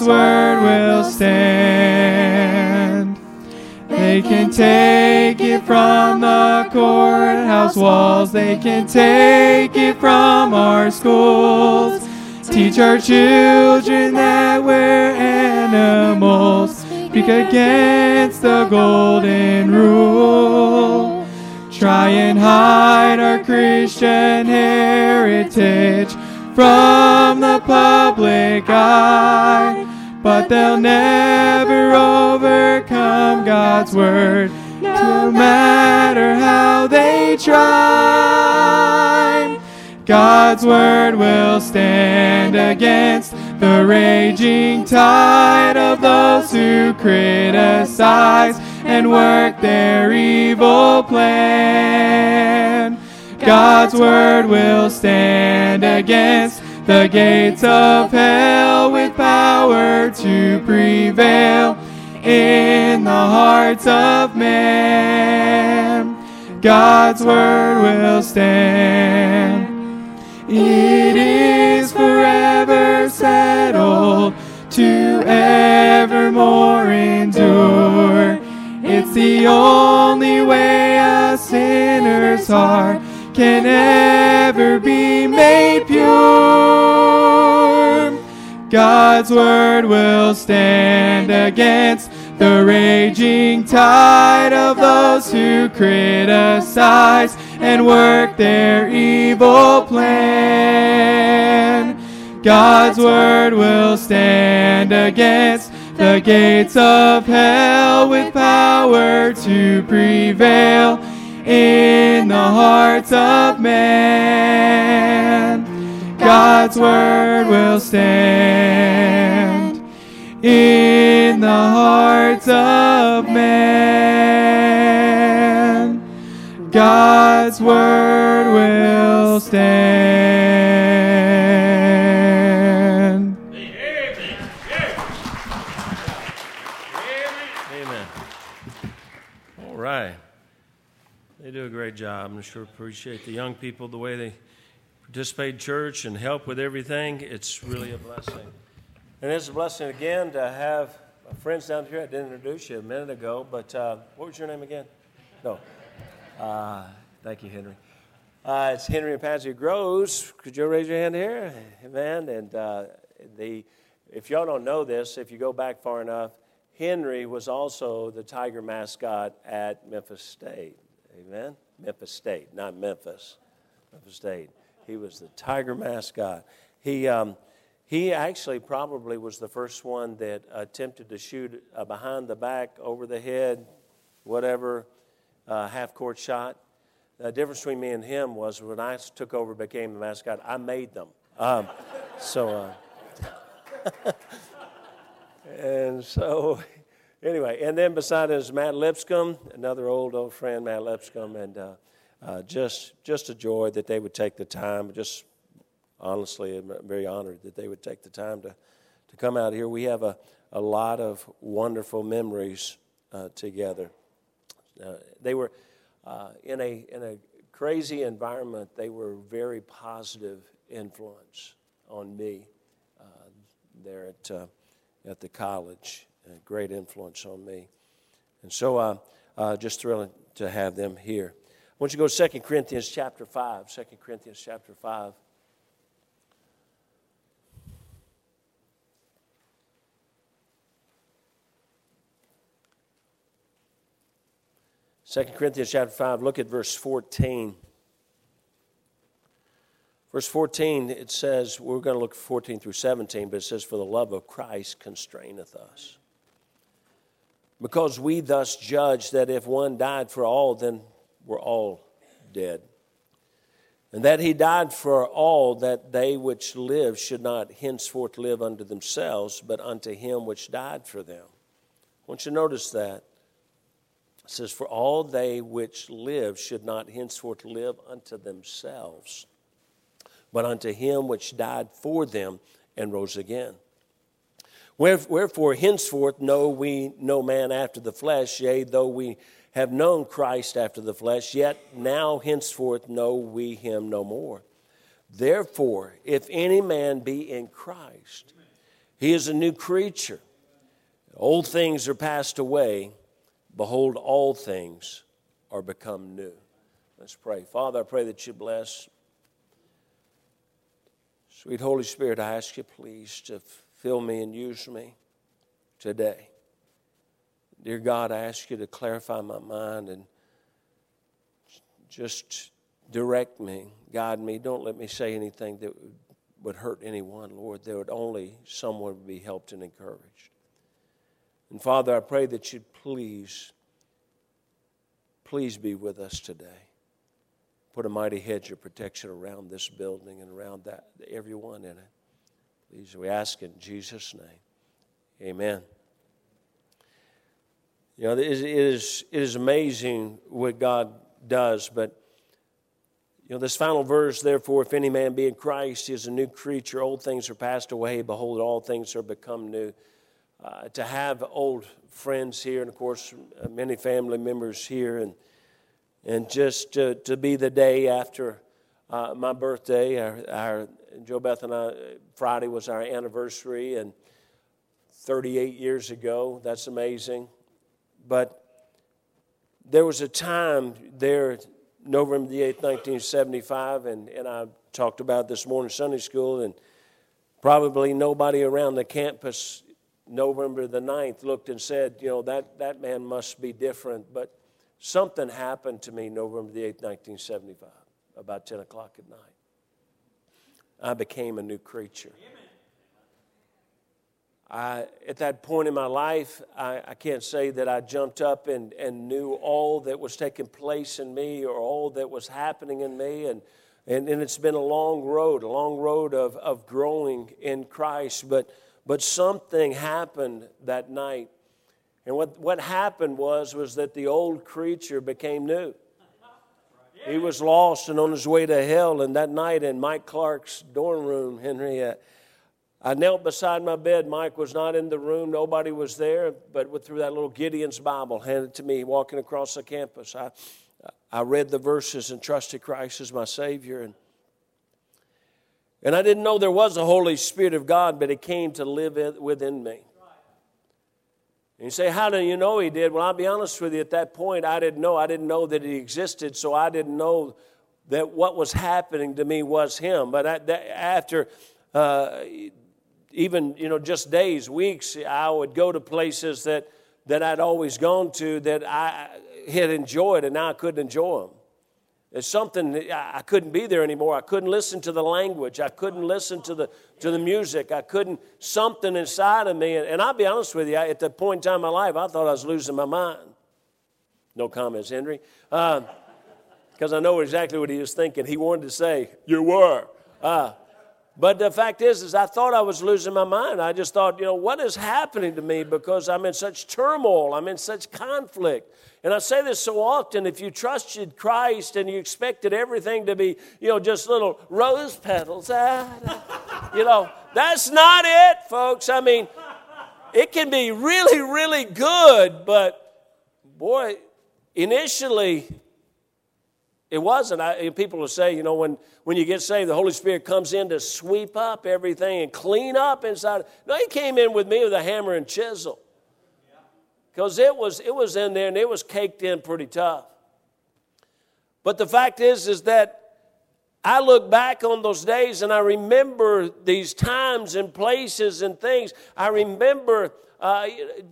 God's word will stand. They can take it from the courthouse walls, they can take it from our schools. Teach our children that we're animals. Speak against the golden rule. Try and hide our Christian heritage from the public eye, but they'll never overcome God's word, no matter how they try. God's word will stand against the raging tide of those who criticize and work their evil plan. God's word will stand against the gates of hell with power to prevail in the hearts of men. God's word will stand. It is forever settled to evermore endure. It's the only way a sinner's heart can ever be made pure. God's word will stand against the raging tide of those who criticize and work their evil plan. God's word will stand against the gates of hell with power to prevail in the hearts of man. God's word will stand in the hearts of man. God's word will stand. Great job. I sure appreciate the young people, the way they participate in church and help with everything. It's really a blessing. And it's a blessing again to have my friends down here. I didn't introduce you a minute ago, but uh, what was your name again? No. Uh, thank you, Henry. Uh, it's Henry and Patsy Groves. Could you raise your hand here? Amen. And uh, the, if y'all don't know this, if you go back far enough, Henry was also the Tiger mascot at Memphis State. Amen? Memphis State, not Memphis. Memphis State. He was the Tiger mascot. He, um, he actually probably was the first one that attempted to shoot a behind the back, over the head, whatever, uh, half court shot. The difference between me and him was when I took over, became the mascot, I made them. Um, so, uh, and so, anyway, and then beside us, Matt Lipscomb, another old, old friend, Matt Lipscomb, and uh, uh, just, just a joy that they would take the time. Just honestly, I'm very honored that they would take the time to, to come out here. We have a, a lot of wonderful memories uh, together. Uh, they were uh, in, a, in a crazy environment, they were very positive influence on me uh, there at, at the college. A great influence on me. And so uh, uh, just thrilling to have them here. I want you to go to 2 Corinthians chapter 5. 2 Corinthians chapter 5. Second Corinthians chapter 5, look at verse 14. Verse 14, it says, we're going to look 14 through 17, but it says, For the love of Christ constraineth us. Because we thus judge that if one died for all, then we're all dead. And that he died for all, that they which live should not henceforth live unto themselves, but unto him which died for them. I want you to notice that. It says, For all they which live should not henceforth live unto themselves, but unto him which died for them and rose again. Wherefore, henceforth know we no man after the flesh, yea, though we have known Christ after the flesh, yet now henceforth know we him no more. Therefore, if any man be in Christ, he is a new creature. Old things are passed away. Behold, all things are become new. Let's pray. Father, I pray that you bless. Sweet Holy Spirit, I ask you please to fill me and use me today. Dear God, I ask you to clarify my mind and just direct me, guide me. Don't let me say anything that would hurt anyone, Lord. There would only someone would be helped and encouraged. And Father, I pray that you'd please, please be with us today. Put a mighty hedge of protection around this building and around that everyone in it. These we ask in Jesus' name. Amen. You know, it is, it is amazing what God does, but you know, this final verse, therefore, if any man be in Christ, he is a new creature. Old things are passed away. Behold, all things are become new. Uh, to have old friends here, and of course, many family members here, and, and just to, to be the day after uh, my birthday, our, our Joe Beth and I, uh, Friday was our anniversary, and 38 years ago. That's amazing. But there was a time there, November the 8th, 1975, and, and I talked about this morning Sunday school, and probably nobody around the campus November the 9th looked and said, you know, that, that man must be different. But something happened to me November the 8th, 1975, about 10 o'clock at night. I became a new creature. I, at that point in my life, I, I, can't say that I jumped up and, and knew all that was taking place in me or all that was happening in me. And, and, and it's been a long road, a long road of, of growing in Christ. But, but something happened that night. And what, what happened was, was that the old creature became new. He was lost and on his way to hell. And that night in Mike Clark's dorm room, uh, I knelt beside my bed. Mike was not in the room, nobody was there, but through that little Gideon's Bible handed to me walking across the campus, I, I read the verses and trusted Christ as my Savior. And, and I didn't know there was a Holy Spirit of God, but He came to live within me. And you say, How do you know He did? Well, I'll be honest with you, at that point, I didn't know. I didn't know that He existed, so I didn't know that what was happening to me was Him. But I, after uh, even you know just days weeks i would go to places that that i'd always gone to that i had enjoyed and now i couldn't enjoy them it's something i couldn't be there anymore. I couldn't listen to the language. I couldn't listen to the to the music. I couldn't something inside of me. And, and i'll be honest with you at that point in time in my life i thought i was losing my mind. No comments henry. Because uh, i know exactly what he was thinking. He wanted to say you were. Uh, but the fact is, is I thought I was losing my mind. I just thought, you know, what is happening to me because I'm in such turmoil, I'm in such conflict. And I say this so often if you trusted Christ and you expected everything to be, you know, just little rose petals, ah, you know, that's not it, folks. I mean, it can be really, really good, but boy, initially it wasn't. I, people will say, you know, when, when you get saved, the Holy Spirit comes in to sweep up everything and clean up inside. No, He came in with me with a hammer and chisel. Because it was, it was in there and it was caked in pretty tough. But the fact is, is that I look back on those days and I remember these times and places and things. I remember uh,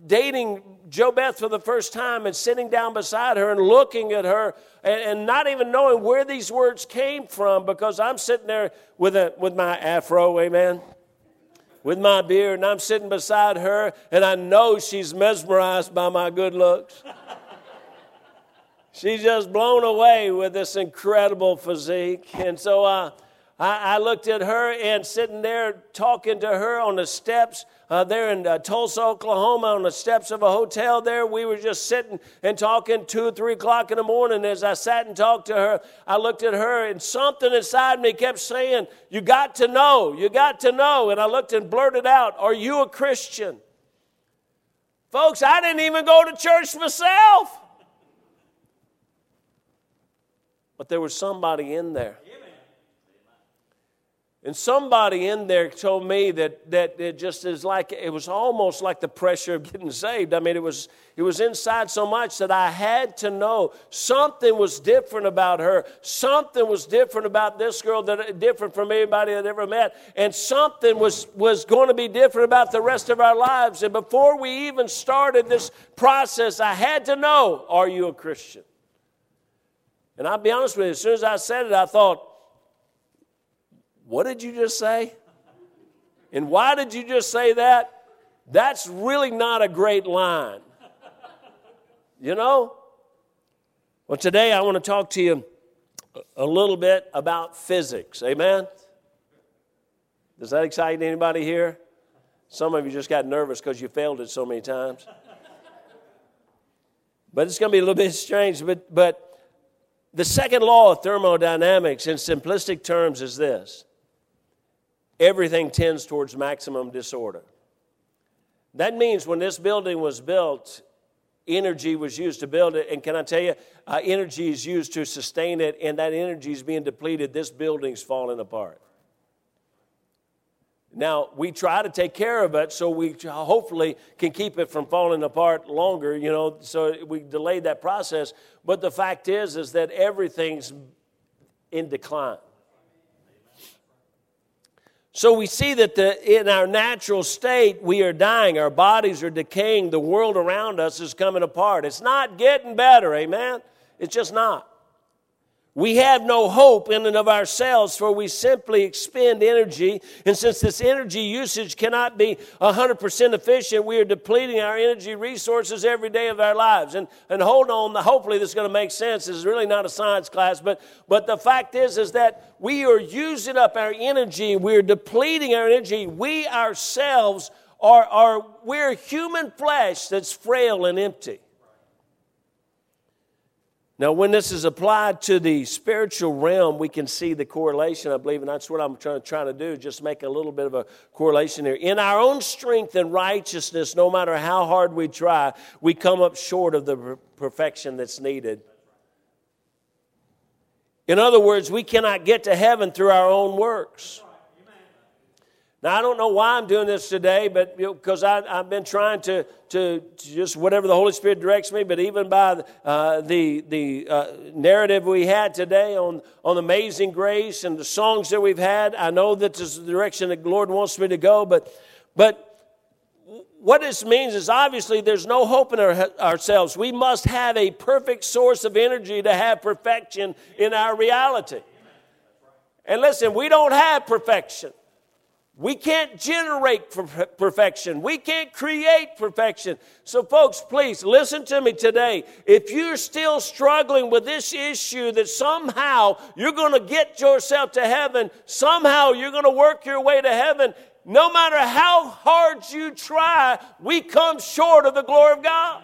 dating Jo Beth for the first time and sitting down beside her and looking at her and, and, not even knowing where these words came from because I'm sitting there with, a, with my afro, amen, with my beard, and I'm sitting beside her and I know she's mesmerized by my good looks. she's just blown away with this incredible physique. And so uh, I, I looked at her and sitting there talking to her on the steps uh, there in uh, Tulsa, Oklahoma, on the steps of a hotel there. We were just sitting and talking two or three o'clock in the morning. As I sat and talked to her, I looked at her, and something inside me kept saying, You got to know, you got to know. And I looked and blurted out, Are you a Christian? Folks, I didn't even go to church myself. But there was somebody in there and somebody in there told me that, that it just is like, it was almost like the pressure of getting saved. I mean, it was, it was inside so much that I had to know something was different about her. Something was different about this girl, that different from anybody I'd ever met. And something was, was going to be different about the rest of our lives. And before we even started this process, I had to know, are you a Christian? And I'll be honest with you, as soon as I said it, I thought, what did you just say? And why did you just say that? That's really not a great line. You know? Well, today I want to talk to you a little bit about physics. Amen? Does that excite anybody here? Some of you just got nervous because you failed it so many times. But it's going to be a little bit strange. But, but the second law of thermodynamics, in simplistic terms, is this everything tends towards maximum disorder. That means when this building was built, energy was used to build it. And can I tell you, uh, energy is used to sustain it, and that energy is being depleted. This building's falling apart. Now, we try to take care of it so we hopefully can keep it from falling apart longer, you know, so we delayed that process. But the fact is, is that everything's in decline. So we see that the, in our natural state, we are dying. Our bodies are decaying. The world around us is coming apart. It's not getting better, amen? It's just not. We have no hope in and of ourselves, for we simply expend energy. And since this energy usage cannot be 100% efficient, we are depleting our energy resources every day of our lives. And, and hold on, hopefully this is going to make sense. This is really not a science class, but, but the fact is, is that we are using up our energy. We're depleting our energy. We ourselves are, are we're human flesh that's frail and empty. Now, when this is applied to the spiritual realm, we can see the correlation, I believe, and that's what I'm trying, trying to do, just make a little bit of a correlation here. In our own strength and righteousness, no matter how hard we try, we come up short of the perfection that's needed. In other words, we cannot get to heaven through our own works. Now, I don't know why I'm doing this today, but because you know, I've been trying to, to, to, just whatever the Holy Spirit directs me, but even by uh, the, the uh, narrative we had today on, on Amazing Grace and the songs that we've had, I know that this is the direction that the Lord wants me to go, but, but what this means is obviously there's no hope in our, ourselves. We must have a perfect source of energy to have perfection in our reality. And listen, we don't have perfection. We can't generate perfection. We can't create perfection. So, folks, please listen to me today. If you're still struggling with this issue that somehow you're going to get yourself to heaven, somehow you're going to work your way to heaven, no matter how hard you try, we come short of the glory of God.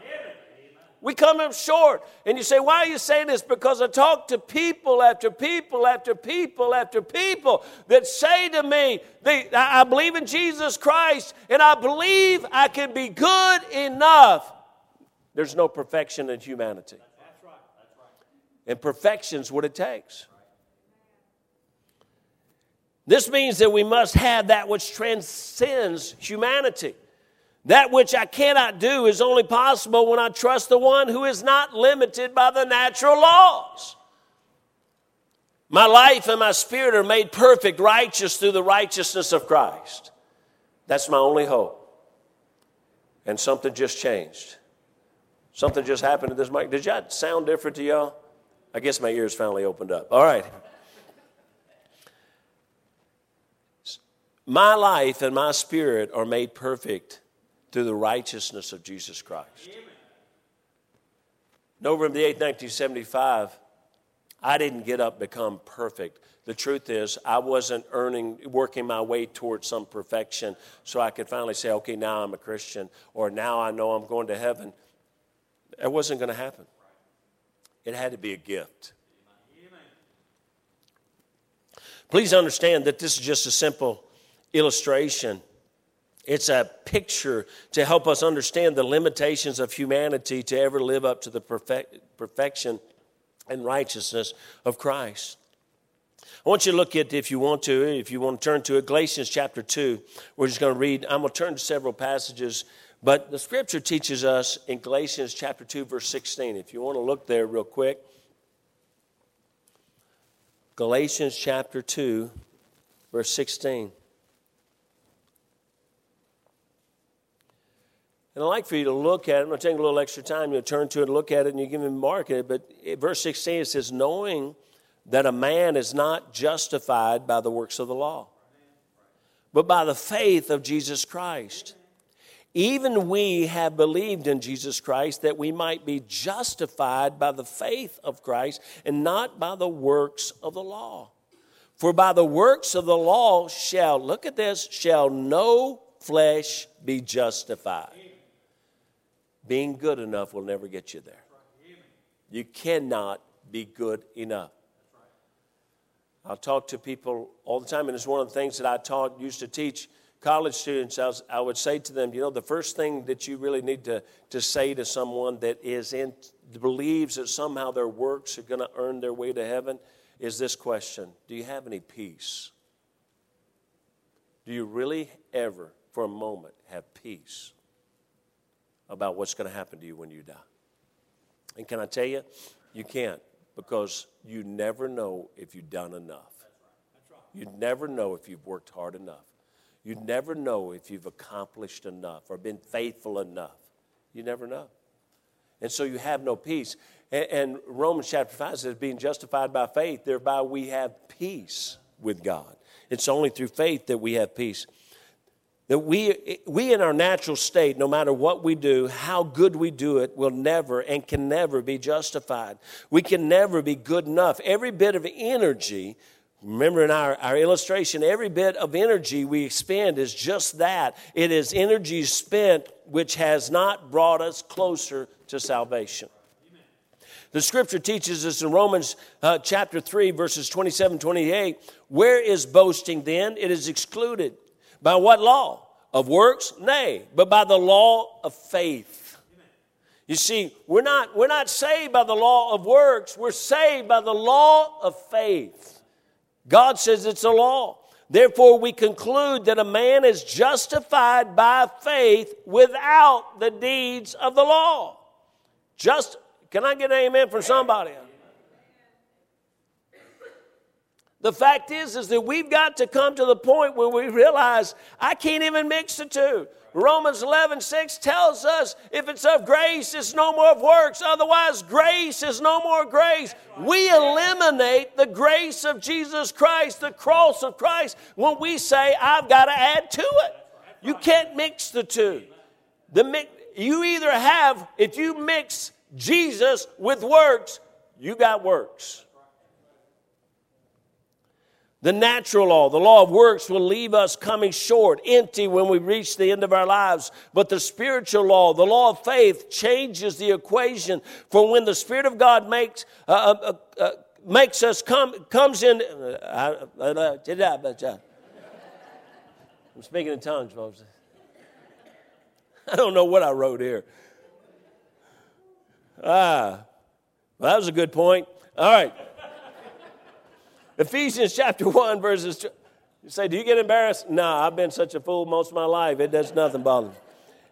We come up short. And you say, why are you saying this? Because I talk to people after people after people after people that say to me, I believe in Jesus Christ and I believe I can be good enough. There's no perfection in humanity. And perfection's what it takes. This means that we must have that which transcends humanity. That which I cannot do is only possible when I trust the one who is not limited by the natural laws. My life and my spirit are made perfect, righteous through the righteousness of Christ. That's my only hope. And something just changed. Something just happened to this mic. Did that sound different to y'all? I guess my ears finally opened up. All right. My life and my spirit are made perfect through the righteousness of Jesus Christ. November the 8th, 1975, I didn't get up become perfect. The truth is, I wasn't earning, working my way towards some perfection so I could finally say, okay, now I'm a Christian, or now I know I'm going to heaven. It wasn't going to happen. It had to be a gift. Please understand that this is just a simple illustration it's a picture to help us understand the limitations of humanity to ever live up to the perfect, perfection and righteousness of Christ. I want you to look at, if you want to, if you want to turn to it, Galatians chapter 2. We're just going to read, I'm going to turn to several passages, but the scripture teaches us in Galatians chapter 2, verse 16. If you want to look there real quick, Galatians chapter 2, verse 16. And I'd like for you to look at it. I'm going to take a little extra time. You turn to it look at it, and you give him mark it. But verse 16 it says, Knowing that a man is not justified by the works of the law, but by the faith of Jesus Christ. Even we have believed in Jesus Christ that we might be justified by the faith of Christ and not by the works of the law. For by the works of the law shall, look at this, shall no flesh be justified. Being good enough will never get you there. You cannot be good enough. I'll talk to people all the time, and it's one of the things that I taught, used to teach college students. I, was, I would say to them, you know, the first thing that you really need to, to say to someone that is in, believes that somehow their works are going to earn their way to heaven is this question Do you have any peace? Do you really ever, for a moment, have peace? About what's going to happen to you when you die. And can I tell you, you can't because you never know if you've done enough. You never know if you've worked hard enough. You never know if you've accomplished enough or been faithful enough. You never know. And so you have no peace. And, and Romans chapter 5 says, being justified by faith, thereby we have peace with God. It's only through faith that we have peace. That we, we in our natural state, no matter what we do, how good we do it, will never and can never be justified. We can never be good enough. Every bit of energy, remember in our, our illustration, every bit of energy we expend is just that. It is energy spent which has not brought us closer to salvation. The scripture teaches us in Romans uh, chapter 3, verses 27 28, where is boasting then? It is excluded. By what law? Of works? Nay, but by the law of faith. You see, we're not, we're not saved by the law of works, we're saved by the law of faith. God says it's a law. Therefore, we conclude that a man is justified by faith without the deeds of the law. Just can I get an amen from somebody? The fact is, is that we've got to come to the point where we realize I can't even mix the two. Romans 11, 6 tells us if it's of grace, it's no more of works. Otherwise, grace is no more grace. We eliminate the grace of Jesus Christ, the cross of Christ, when we say, I've got to add to it. You can't mix the two. The, you either have, if you mix Jesus with works, you got works. The natural law, the law of works, will leave us coming short, empty when we reach the end of our lives. But the spiritual law, the law of faith, changes the equation. For when the Spirit of God makes uh, uh, uh, uh makes us come comes in. Uh, uh, I'm speaking in tongues, folks. I don't know what I wrote here. Ah, well, that was a good point. All right. Ephesians chapter 1, verses. You say, Do you get embarrassed? No, I've been such a fool most of my life. It does nothing bother me.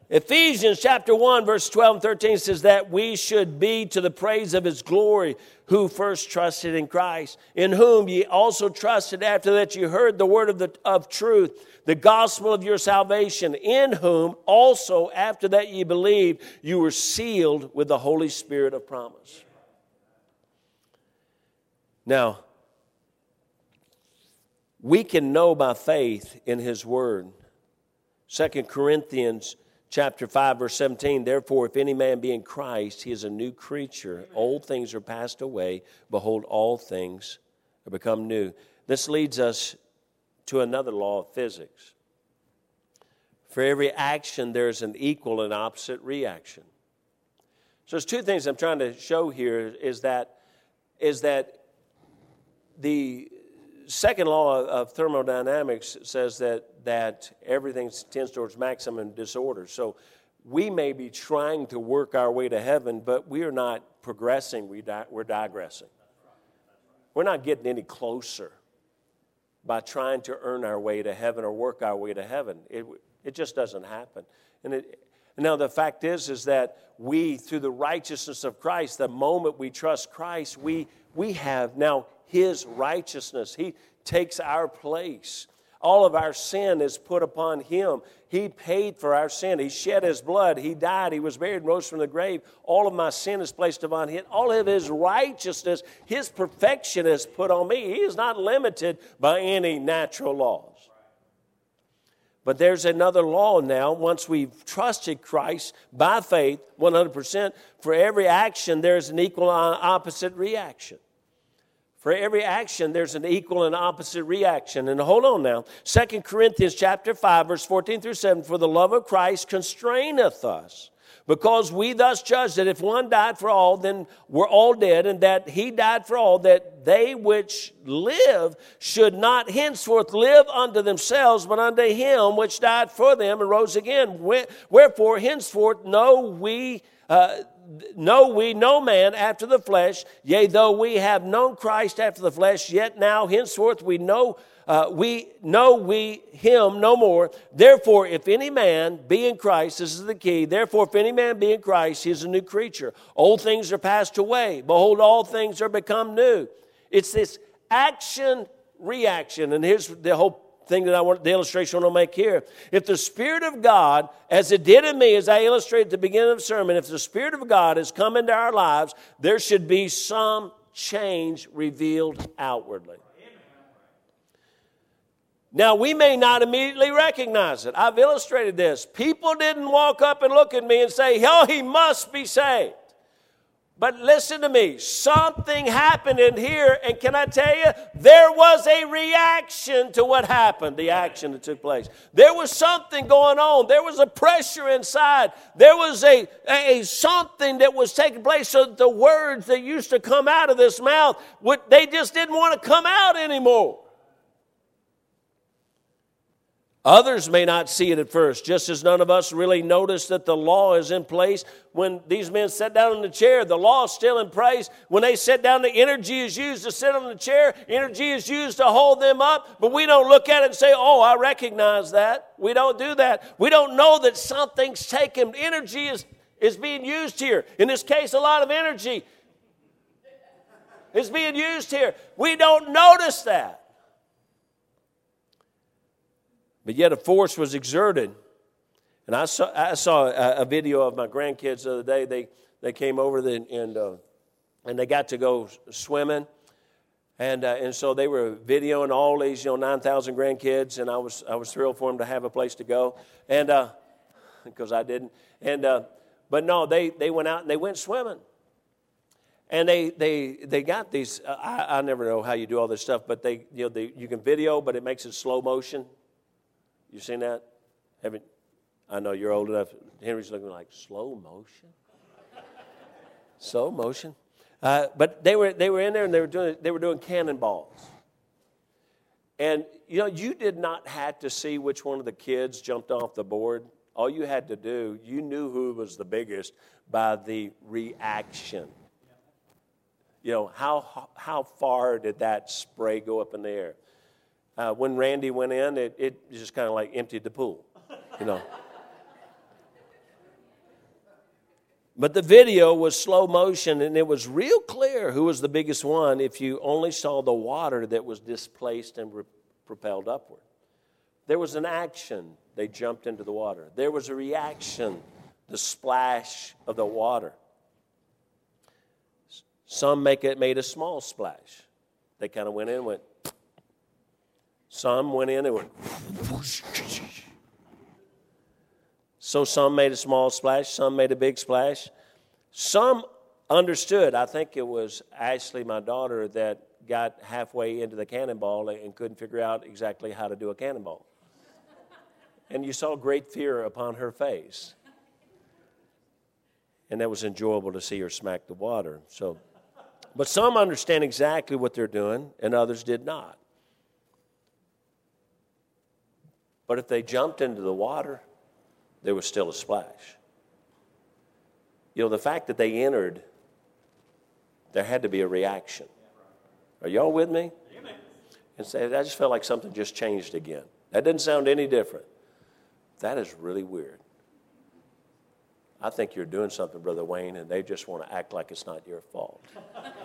Ephesians chapter 1, verse 12 and 13 says that we should be to the praise of his glory who first trusted in Christ, in whom ye also trusted after that you heard the word of, the, of truth, the gospel of your salvation, in whom also after that ye believed, you were sealed with the Holy Spirit of promise. Now, we can know by faith in his word. Second Corinthians chapter 5 verse 17 therefore if any man be in christ he is a new creature. Old things are passed away. Behold all things are become new. This leads us to another law of physics. For every action there's an equal and opposite reaction. So there's two things i'm trying to show here is that is that the second law of thermodynamics says that, that everything tends towards maximum disorder. So we may be trying to work our way to heaven, but we are not progressing, we di- we're digressing. We're not getting any closer by trying to earn our way to heaven or work our way to heaven. It, it just doesn't happen. And it, now the fact is, is that we, through the righteousness of Christ, the moment we trust Christ, we, we have now his righteousness. He takes our place. All of our sin is put upon Him. He paid for our sin. He shed His blood. He died. He was buried and rose from the grave. All of my sin is placed upon Him. All of His righteousness, His perfection is put on me. He is not limited by any natural laws. But there's another law now, once we've trusted Christ by faith, 100%, for every action, there's an equal opposite reaction. For every action, there's an equal and opposite reaction. And hold on now. Second Corinthians chapter 5, verse 14 through 7. For the love of Christ constraineth us. Because we thus judge that if one died for all, then we're all dead, and that he died for all, that they which live should not henceforth live unto themselves, but unto him which died for them and rose again. Wherefore, henceforth know we uh, know we no man after the flesh, yea, though we have known Christ after the flesh, yet now henceforth we know uh, we know we him no more. Therefore, if any man be in Christ, this is the key. Therefore, if any man be in Christ, he is a new creature. Old things are passed away. Behold, all things are become new. It's this action reaction, and here's the whole thing that I want, the illustration I want to make here. If the Spirit of God, as it did in me, as I illustrated at the beginning of the sermon, if the Spirit of God has come into our lives, there should be some change revealed outwardly. Now, we may not immediately recognize it. I've illustrated this. People didn't walk up and look at me and say, Oh, he must be saved. But listen to me, something happened in here, and can I tell you, there was a reaction to what happened, the action that took place. There was something going on. There was a pressure inside. There was a, a something that was taking place. So the words that used to come out of this mouth, they just didn't want to come out anymore. Others may not see it at first, just as none of us really notice that the law is in place. When these men sat down in the chair, the law is still in place. When they sit down, the energy is used to sit on the chair, energy is used to hold them up, but we don't look at it and say, Oh, I recognize that. We don't do that. We don't know that something's taken. Energy is, is being used here. In this case, a lot of energy is being used here. We don't notice that. But yet a force was exerted. And I saw, I saw a, a video of my grandkids the other day. They, they came over the, and, uh, and they got to go swimming. And, uh, and so they were videoing all these, you know, 9,000 grandkids. And I was, I was thrilled for them to have a place to go. And because uh, I didn't. And, uh, but no, they, they went out and they went swimming. And they, they, they got these, uh, I, I never know how you do all this stuff, but they, you know, they, you can video, but it makes it slow motion. You seen that? Haven't? I know you're old enough. Henry's looking like slow motion. slow motion. Uh, but they were they were in there and they were doing they were doing cannonballs. And you know you did not have to see which one of the kids jumped off the board. All you had to do, you knew who was the biggest by the reaction. You know how how far did that spray go up in the air? Uh, when Randy went in, it, it just kind of like emptied the pool, you know. But the video was slow motion and it was real clear who was the biggest one if you only saw the water that was displaced and re- propelled upward. There was an action, they jumped into the water. There was a reaction, the splash of the water. Some make it made a small splash. They kind of went in and went, some went in and went. So some made a small splash, some made a big splash. Some understood. I think it was Ashley, my daughter, that got halfway into the cannonball and couldn't figure out exactly how to do a cannonball. And you saw great fear upon her face. And that was enjoyable to see her smack the water. So, but some understand exactly what they're doing, and others did not. But if they jumped into the water, there was still a splash. You know, the fact that they entered, there had to be a reaction. Are y'all with me? And say, I just felt like something just changed again. That didn't sound any different. That is really weird. I think you're doing something, Brother Wayne, and they just want to act like it's not your fault.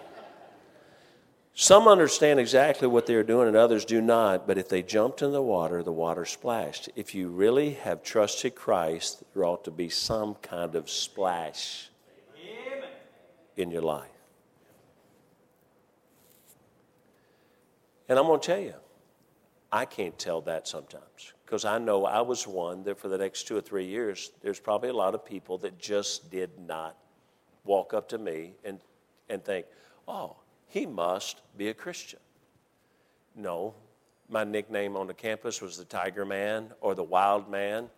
Some understand exactly what they're doing and others do not, but if they jumped in the water, the water splashed. If you really have trusted Christ, there ought to be some kind of splash in your life. And I'm going to tell you, I can't tell that sometimes because I know I was one that for the next two or three years, there's probably a lot of people that just did not walk up to me and, and think, oh, he must be a Christian. No, my nickname on the campus was the Tiger Man or the Wild Man.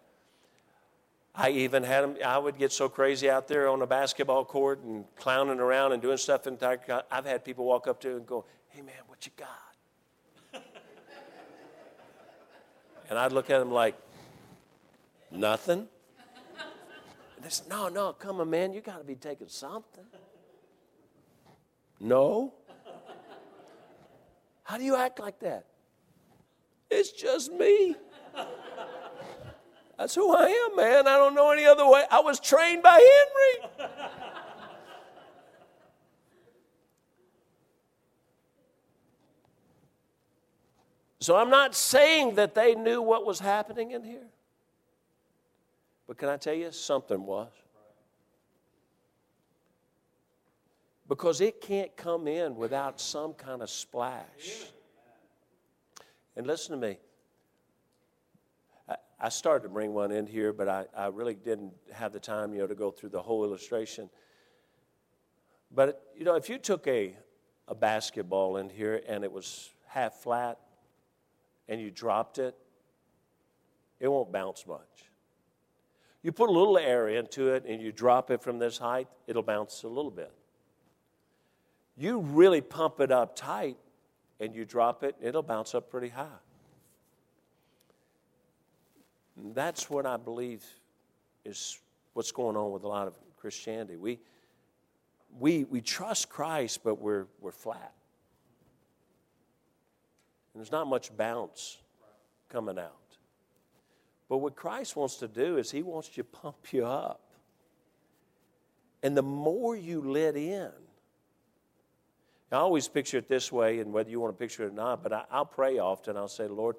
I even had him, I would get so crazy out there on the basketball court and clowning around and doing stuff And I've had people walk up to and go, Hey man, what you got? and I'd look at them like, Nothing. And they said, No, no, come on, man, you got to be taking something. No. How do you act like that? It's just me. That's who I am, man. I don't know any other way. I was trained by Henry. So I'm not saying that they knew what was happening in here. But can I tell you, something was. Because it can't come in without some kind of splash. And listen to me. I, started to bring one in here, but I, I really didn't have the time, you know, to go through the whole illustration. But, you know, if you took a, a basketball in here and it was half flat and you dropped it, it won't bounce much. You put a little air into it and you drop it from this height, it'll bounce a little bit. You really pump it up tight and you drop it, it'll bounce up pretty high. That's what I believe is what's going on with a lot of Christianity. We, we, we trust Christ, but we're, we're flat. And there's not much bounce coming out. But what Christ wants to do is He wants to pump you up. And the more you let in, I always picture it this way, and whether you want to picture it or not, but I, will pray often. I'll say, Lord,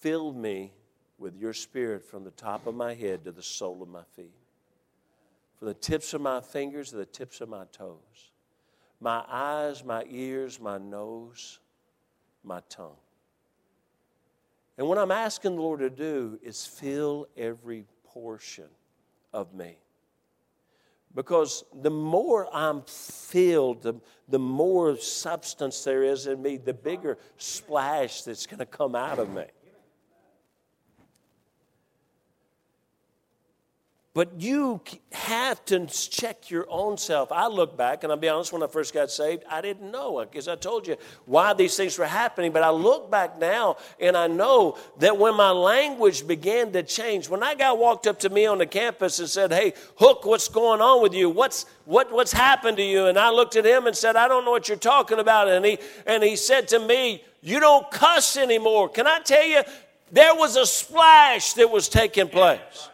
fill me with your spirit from the top of my head to the sole of my feet from the tips of my fingers to the tips of my toes, my eyes, my ears, my nose, my tongue. And what I'm asking the Lord to do is fill every portion of me. Because the more I'm filled, the, the more substance there is in me, the bigger splash that's going to come out of me. But you have to check your own self. I look back, and I'll be honest, when I first got saved, I didn't know, because I told you why these things were happening. But I look back now, and I know that when my language began to change, when that guy walked up to me on the campus and said, Hey, Hook, what's going on with you? What's, what, what's happened to you? And I looked at him and said, I don't know what you're talking about. And he, and he said to me, You don't cuss anymore. Can I tell you, there was a splash that was taking place.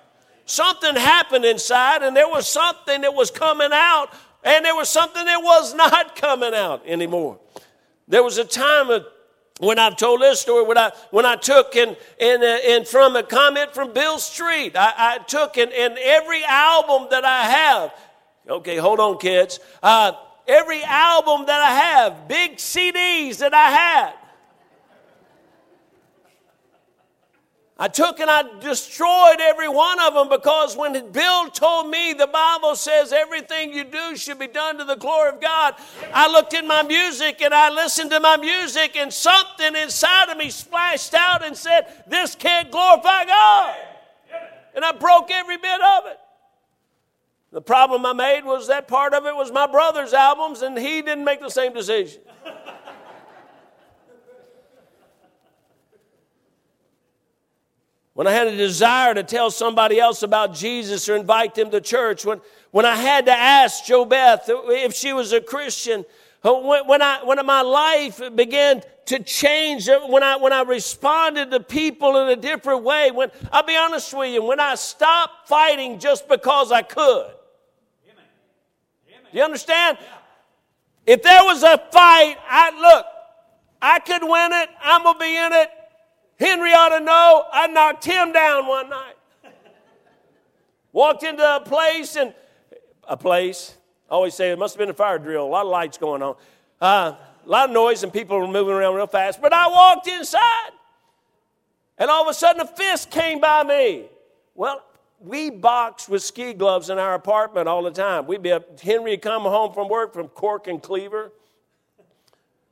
Something happened inside, and there was something that was coming out, and there was something that was not coming out anymore. There was a time of, when I've told this story, when I, when I took and, and, uh, and from a comment from Bill Street, I, I took and, and every album that I have, okay, hold on, kids. Uh, every album that I have, big CDs that I had, I took and I destroyed every one of them because when Bill told me the Bible says everything you do should be done to the glory of God, I looked in my music and I listened to my music and something inside of me splashed out and said, This can't glorify God. And I broke every bit of it. The problem I made was that part of it was my brother's albums and he didn't make the same decision. When I had a desire to tell somebody else about Jesus or invite them to church, when, when I had to ask Jo Beth if she was a Christian, uh, when, when, I, when my life began to change, uh, when I, when I responded to people in a different way, when, I'll be honest with you, when I stopped fighting just because I could. Do you understand? If there was a fight, I look, I could win it, I'm gonna be in it, Henry ought to know I knocked him down one night. Walked into a place and a place. I always say it must have been a fire drill. A lot of lights going on. Uh, a lot of noise and people were moving around real fast. But I walked inside. And all of a sudden a fist came by me. Well, we boxed with ski gloves in our apartment all the time. We'd be up, Henry would come home from work from Cork and Cleaver.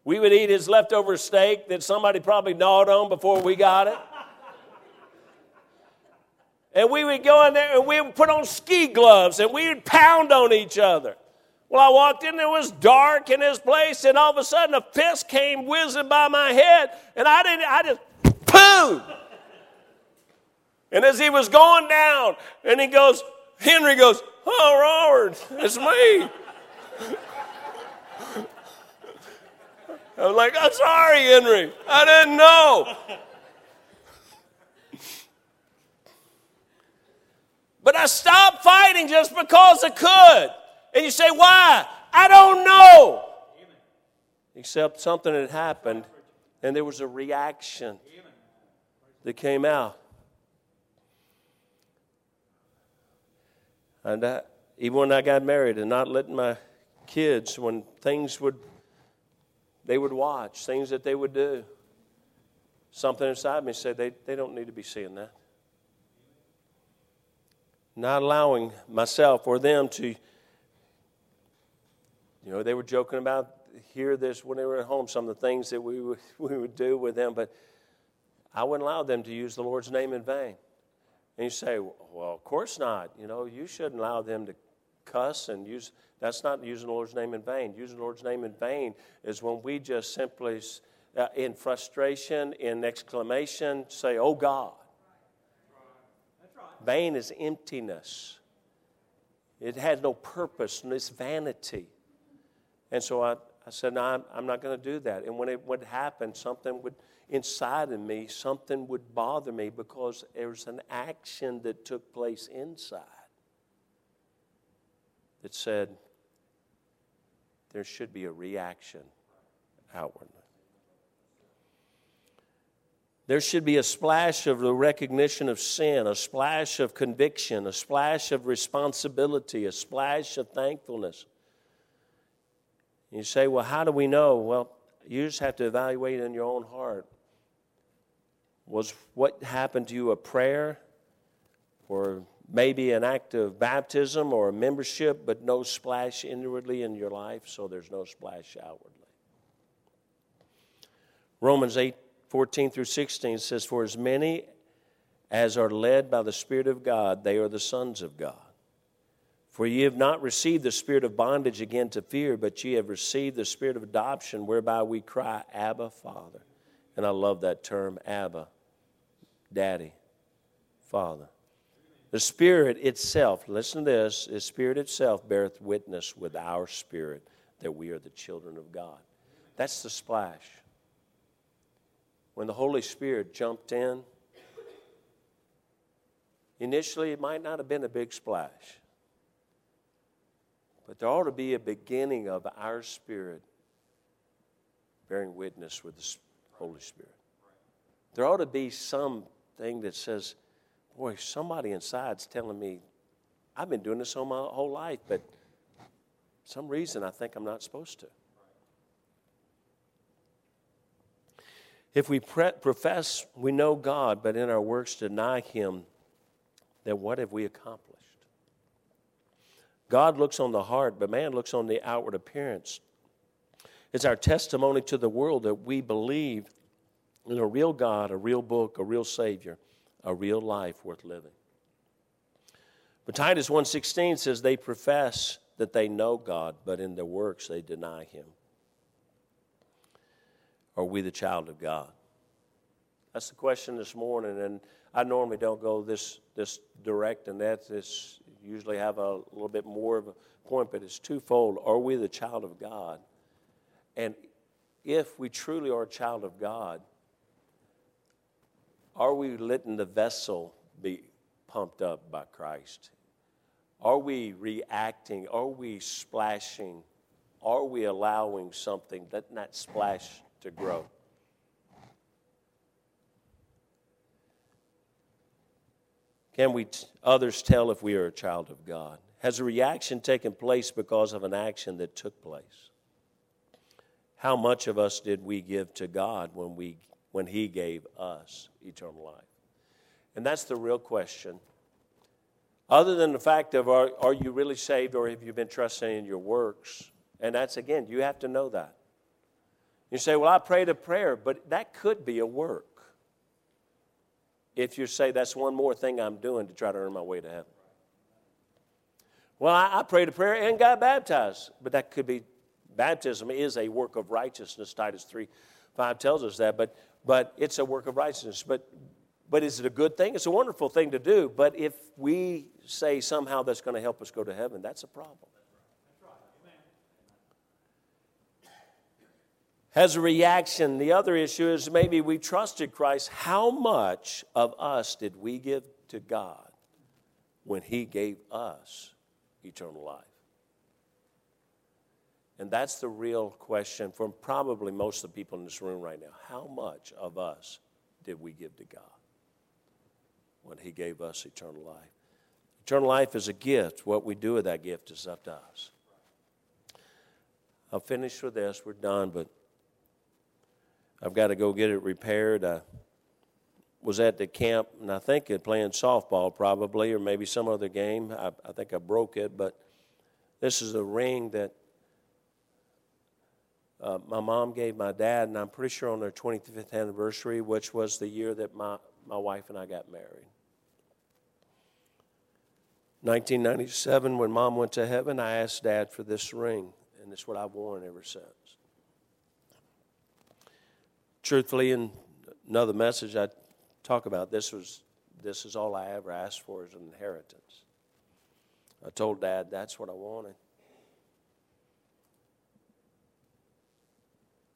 We would eat his leftover steak that somebody probably gnawed on before we got it. And we would go in there and we would put on ski gloves and we would pound on each other. Well, I walked in, it was dark in his place, and all of a sudden a fist came whizzing by my head, and I didn't, I just, boom! And as he was going down, and he goes, Henry goes, Oh, Robert, it's me. I'm like, I'm sorry, Henry. I didn't know. But I stopped fighting just because I could. And you say, why? I don't know. Except something had happened And there was a reaction that came out. And I, even when I got married and not letting my kids, when things would, they would watch, things that they would do, something inside me said they, they don't need to be seeing that. Not allowing myself or them to, you know, they were joking about hear this when they were at home, some of the things that we would, we would do with them, but I wouldn't allow them to use the Lord's name in vain. And you say, well, of course not. You know, you shouldn't allow them to cuss and use. That's not using the Lord's name in vain. Using the Lord's name in vain is when we just simply, uh, in frustration, in exclamation, say, "Oh God." Vain is emptiness. It has no purpose, and it's vanity. And so I, I said, No, I'm, I'm not going to do that. And when it would happen, something would inside of me, something would bother me because there was an action that took place inside that said there should be a reaction outwardly. There should be a splash of the recognition of sin, a splash of conviction, a splash of responsibility, a splash of thankfulness. You say, well, how do we know? Well, you just have to evaluate in your own heart. Was what happened to you a prayer or maybe an act of baptism or a membership, but no splash inwardly in your life, so there's no splash outwardly? Romans 8 14 through 16 says, For as many as are led by the Spirit of God, they are the sons of God. For ye have not received the spirit of bondage again to fear, but ye have received the spirit of adoption, whereby we cry, Abba, Father. And I love that term, Abba, Daddy, Father. The Spirit itself, listen to this, the Spirit itself beareth witness with our spirit that we are the children of God. That's the splash. When the Holy Spirit jumped in, initially it might not have been a big splash. But there ought to be a beginning of our spirit bearing witness with the Holy Spirit. There ought to be something that says, boy, somebody inside's telling me, I've been doing this all my whole life, but some reason I think I'm not supposed to. If we pre- profess we know God, but in our works deny Him, then what have we accomplished? God looks on the heart, but man looks on the outward appearance. It's our testimony to the world that we believe in a real God, a real book, a real Savior, a real life worth living. But Titus 1:16 says they profess that they know God, but in their works they deny him. Are we the child of God? That's the question this morning, and I normally don't go this this direct, and that's this usually have a little bit more of a point, but it's twofold. Are we the child of God? And if we truly are a child of God, are we letting the vessel be pumped up by Christ? Are we reacting? Are we splashing? Are we allowing something, that splash to grow? Can we t- others tell if we are a child of God? Has a reaction taken place because of an action that took place? How much of us did we give to God when we when he gave us eternal life? And that's the real question. Other than the fact of are, are you really saved or have you been trusting in your works? And that's again, you have to know that. You say, Well, I prayed a prayer, but that could be a work if you say that's one more thing I'm doing to try to earn my way to heaven. Well, I, I prayed a prayer and got baptized, but that could be baptism is a work of righteousness. Titus 3 5 tells us that, but, but it's a work of righteousness. But, but is it a good thing? It's a wonderful thing to do, but if we say somehow that's going to help us go to heaven, that's a problem. as a reaction. The other issue is maybe we trusted Christ. How much of us did we give to God when He gave us eternal life? And that's the real question for probably most of the people in this room right now. How much of us did we give to God when He gave us eternal life? Eternal life is a gift. What we do with that gift is up to us. I'll finish with this. We're done, but I've got to go get it repaired. I was at the camp, and I think it playing softball probably, or maybe some other game. I, I think I broke it, but this is a ring that uh, my mom gave my dad, and I'm pretty sure on their 25th anniversary, which was the year that my, my wife and I got married. 1997, when mom went to heaven, I asked dad for this ring, and it's what I've worn ever since. Truthfully, in another message I talk about, this was this is all I ever asked for as an inheritance. I told dad that's what I wanted.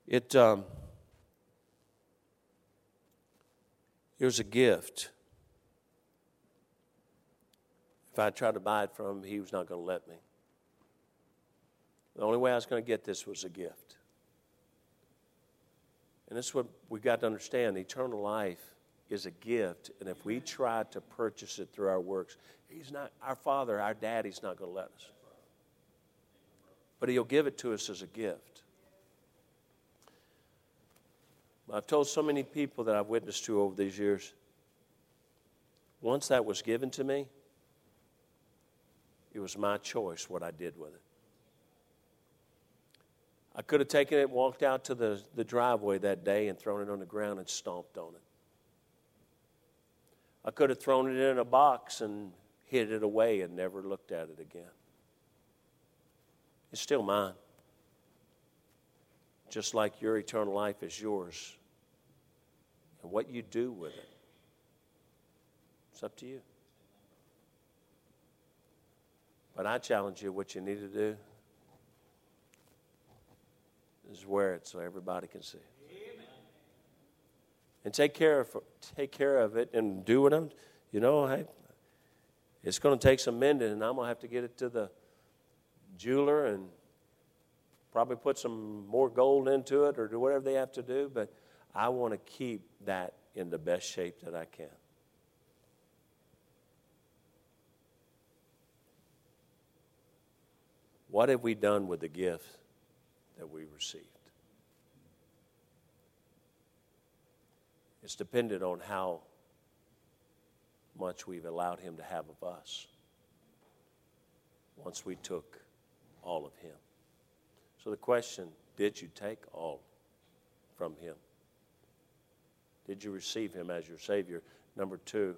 It, um, was a gift. If I tried to buy it from him, he was not going to let me. The only way I was going to get this was a gift. And this is what we got to understand eternal life is a gift. And if we try to purchase it through our works, he's not, our father, our daddy's not going to let us. But he'll give it to us as a gift. I've told so many people that I've witnessed to over these years, once that was given to me, it was my choice what I did with it. I could have taken it, walked out to the, the driveway that day, and thrown it on the ground and stomped on it. I could have thrown it in a box and hid it away and never looked at it again. It's still mine. Just like your eternal life is yours. And what you do with it, it's up to you. But I challenge you what you need to do is wear it so everybody can see it. And take care of take care of it and do what I'm you know, hey, it's going to take some mending and I'm going to have to get it to the jeweler and probably put some more gold into it or do whatever they have to do, but I want to keep that in the best shape that I can. What have we done with the gift that we received? It's dependent on how much we've allowed Him to have of us once we took all of Him. So the question did you take all from Him? Did you receive Him as your Savior? Number two,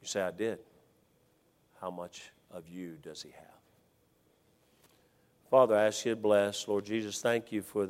you say, I did. How much of you does He have? Father, I ask you to bless. Lord Jesus, thank you for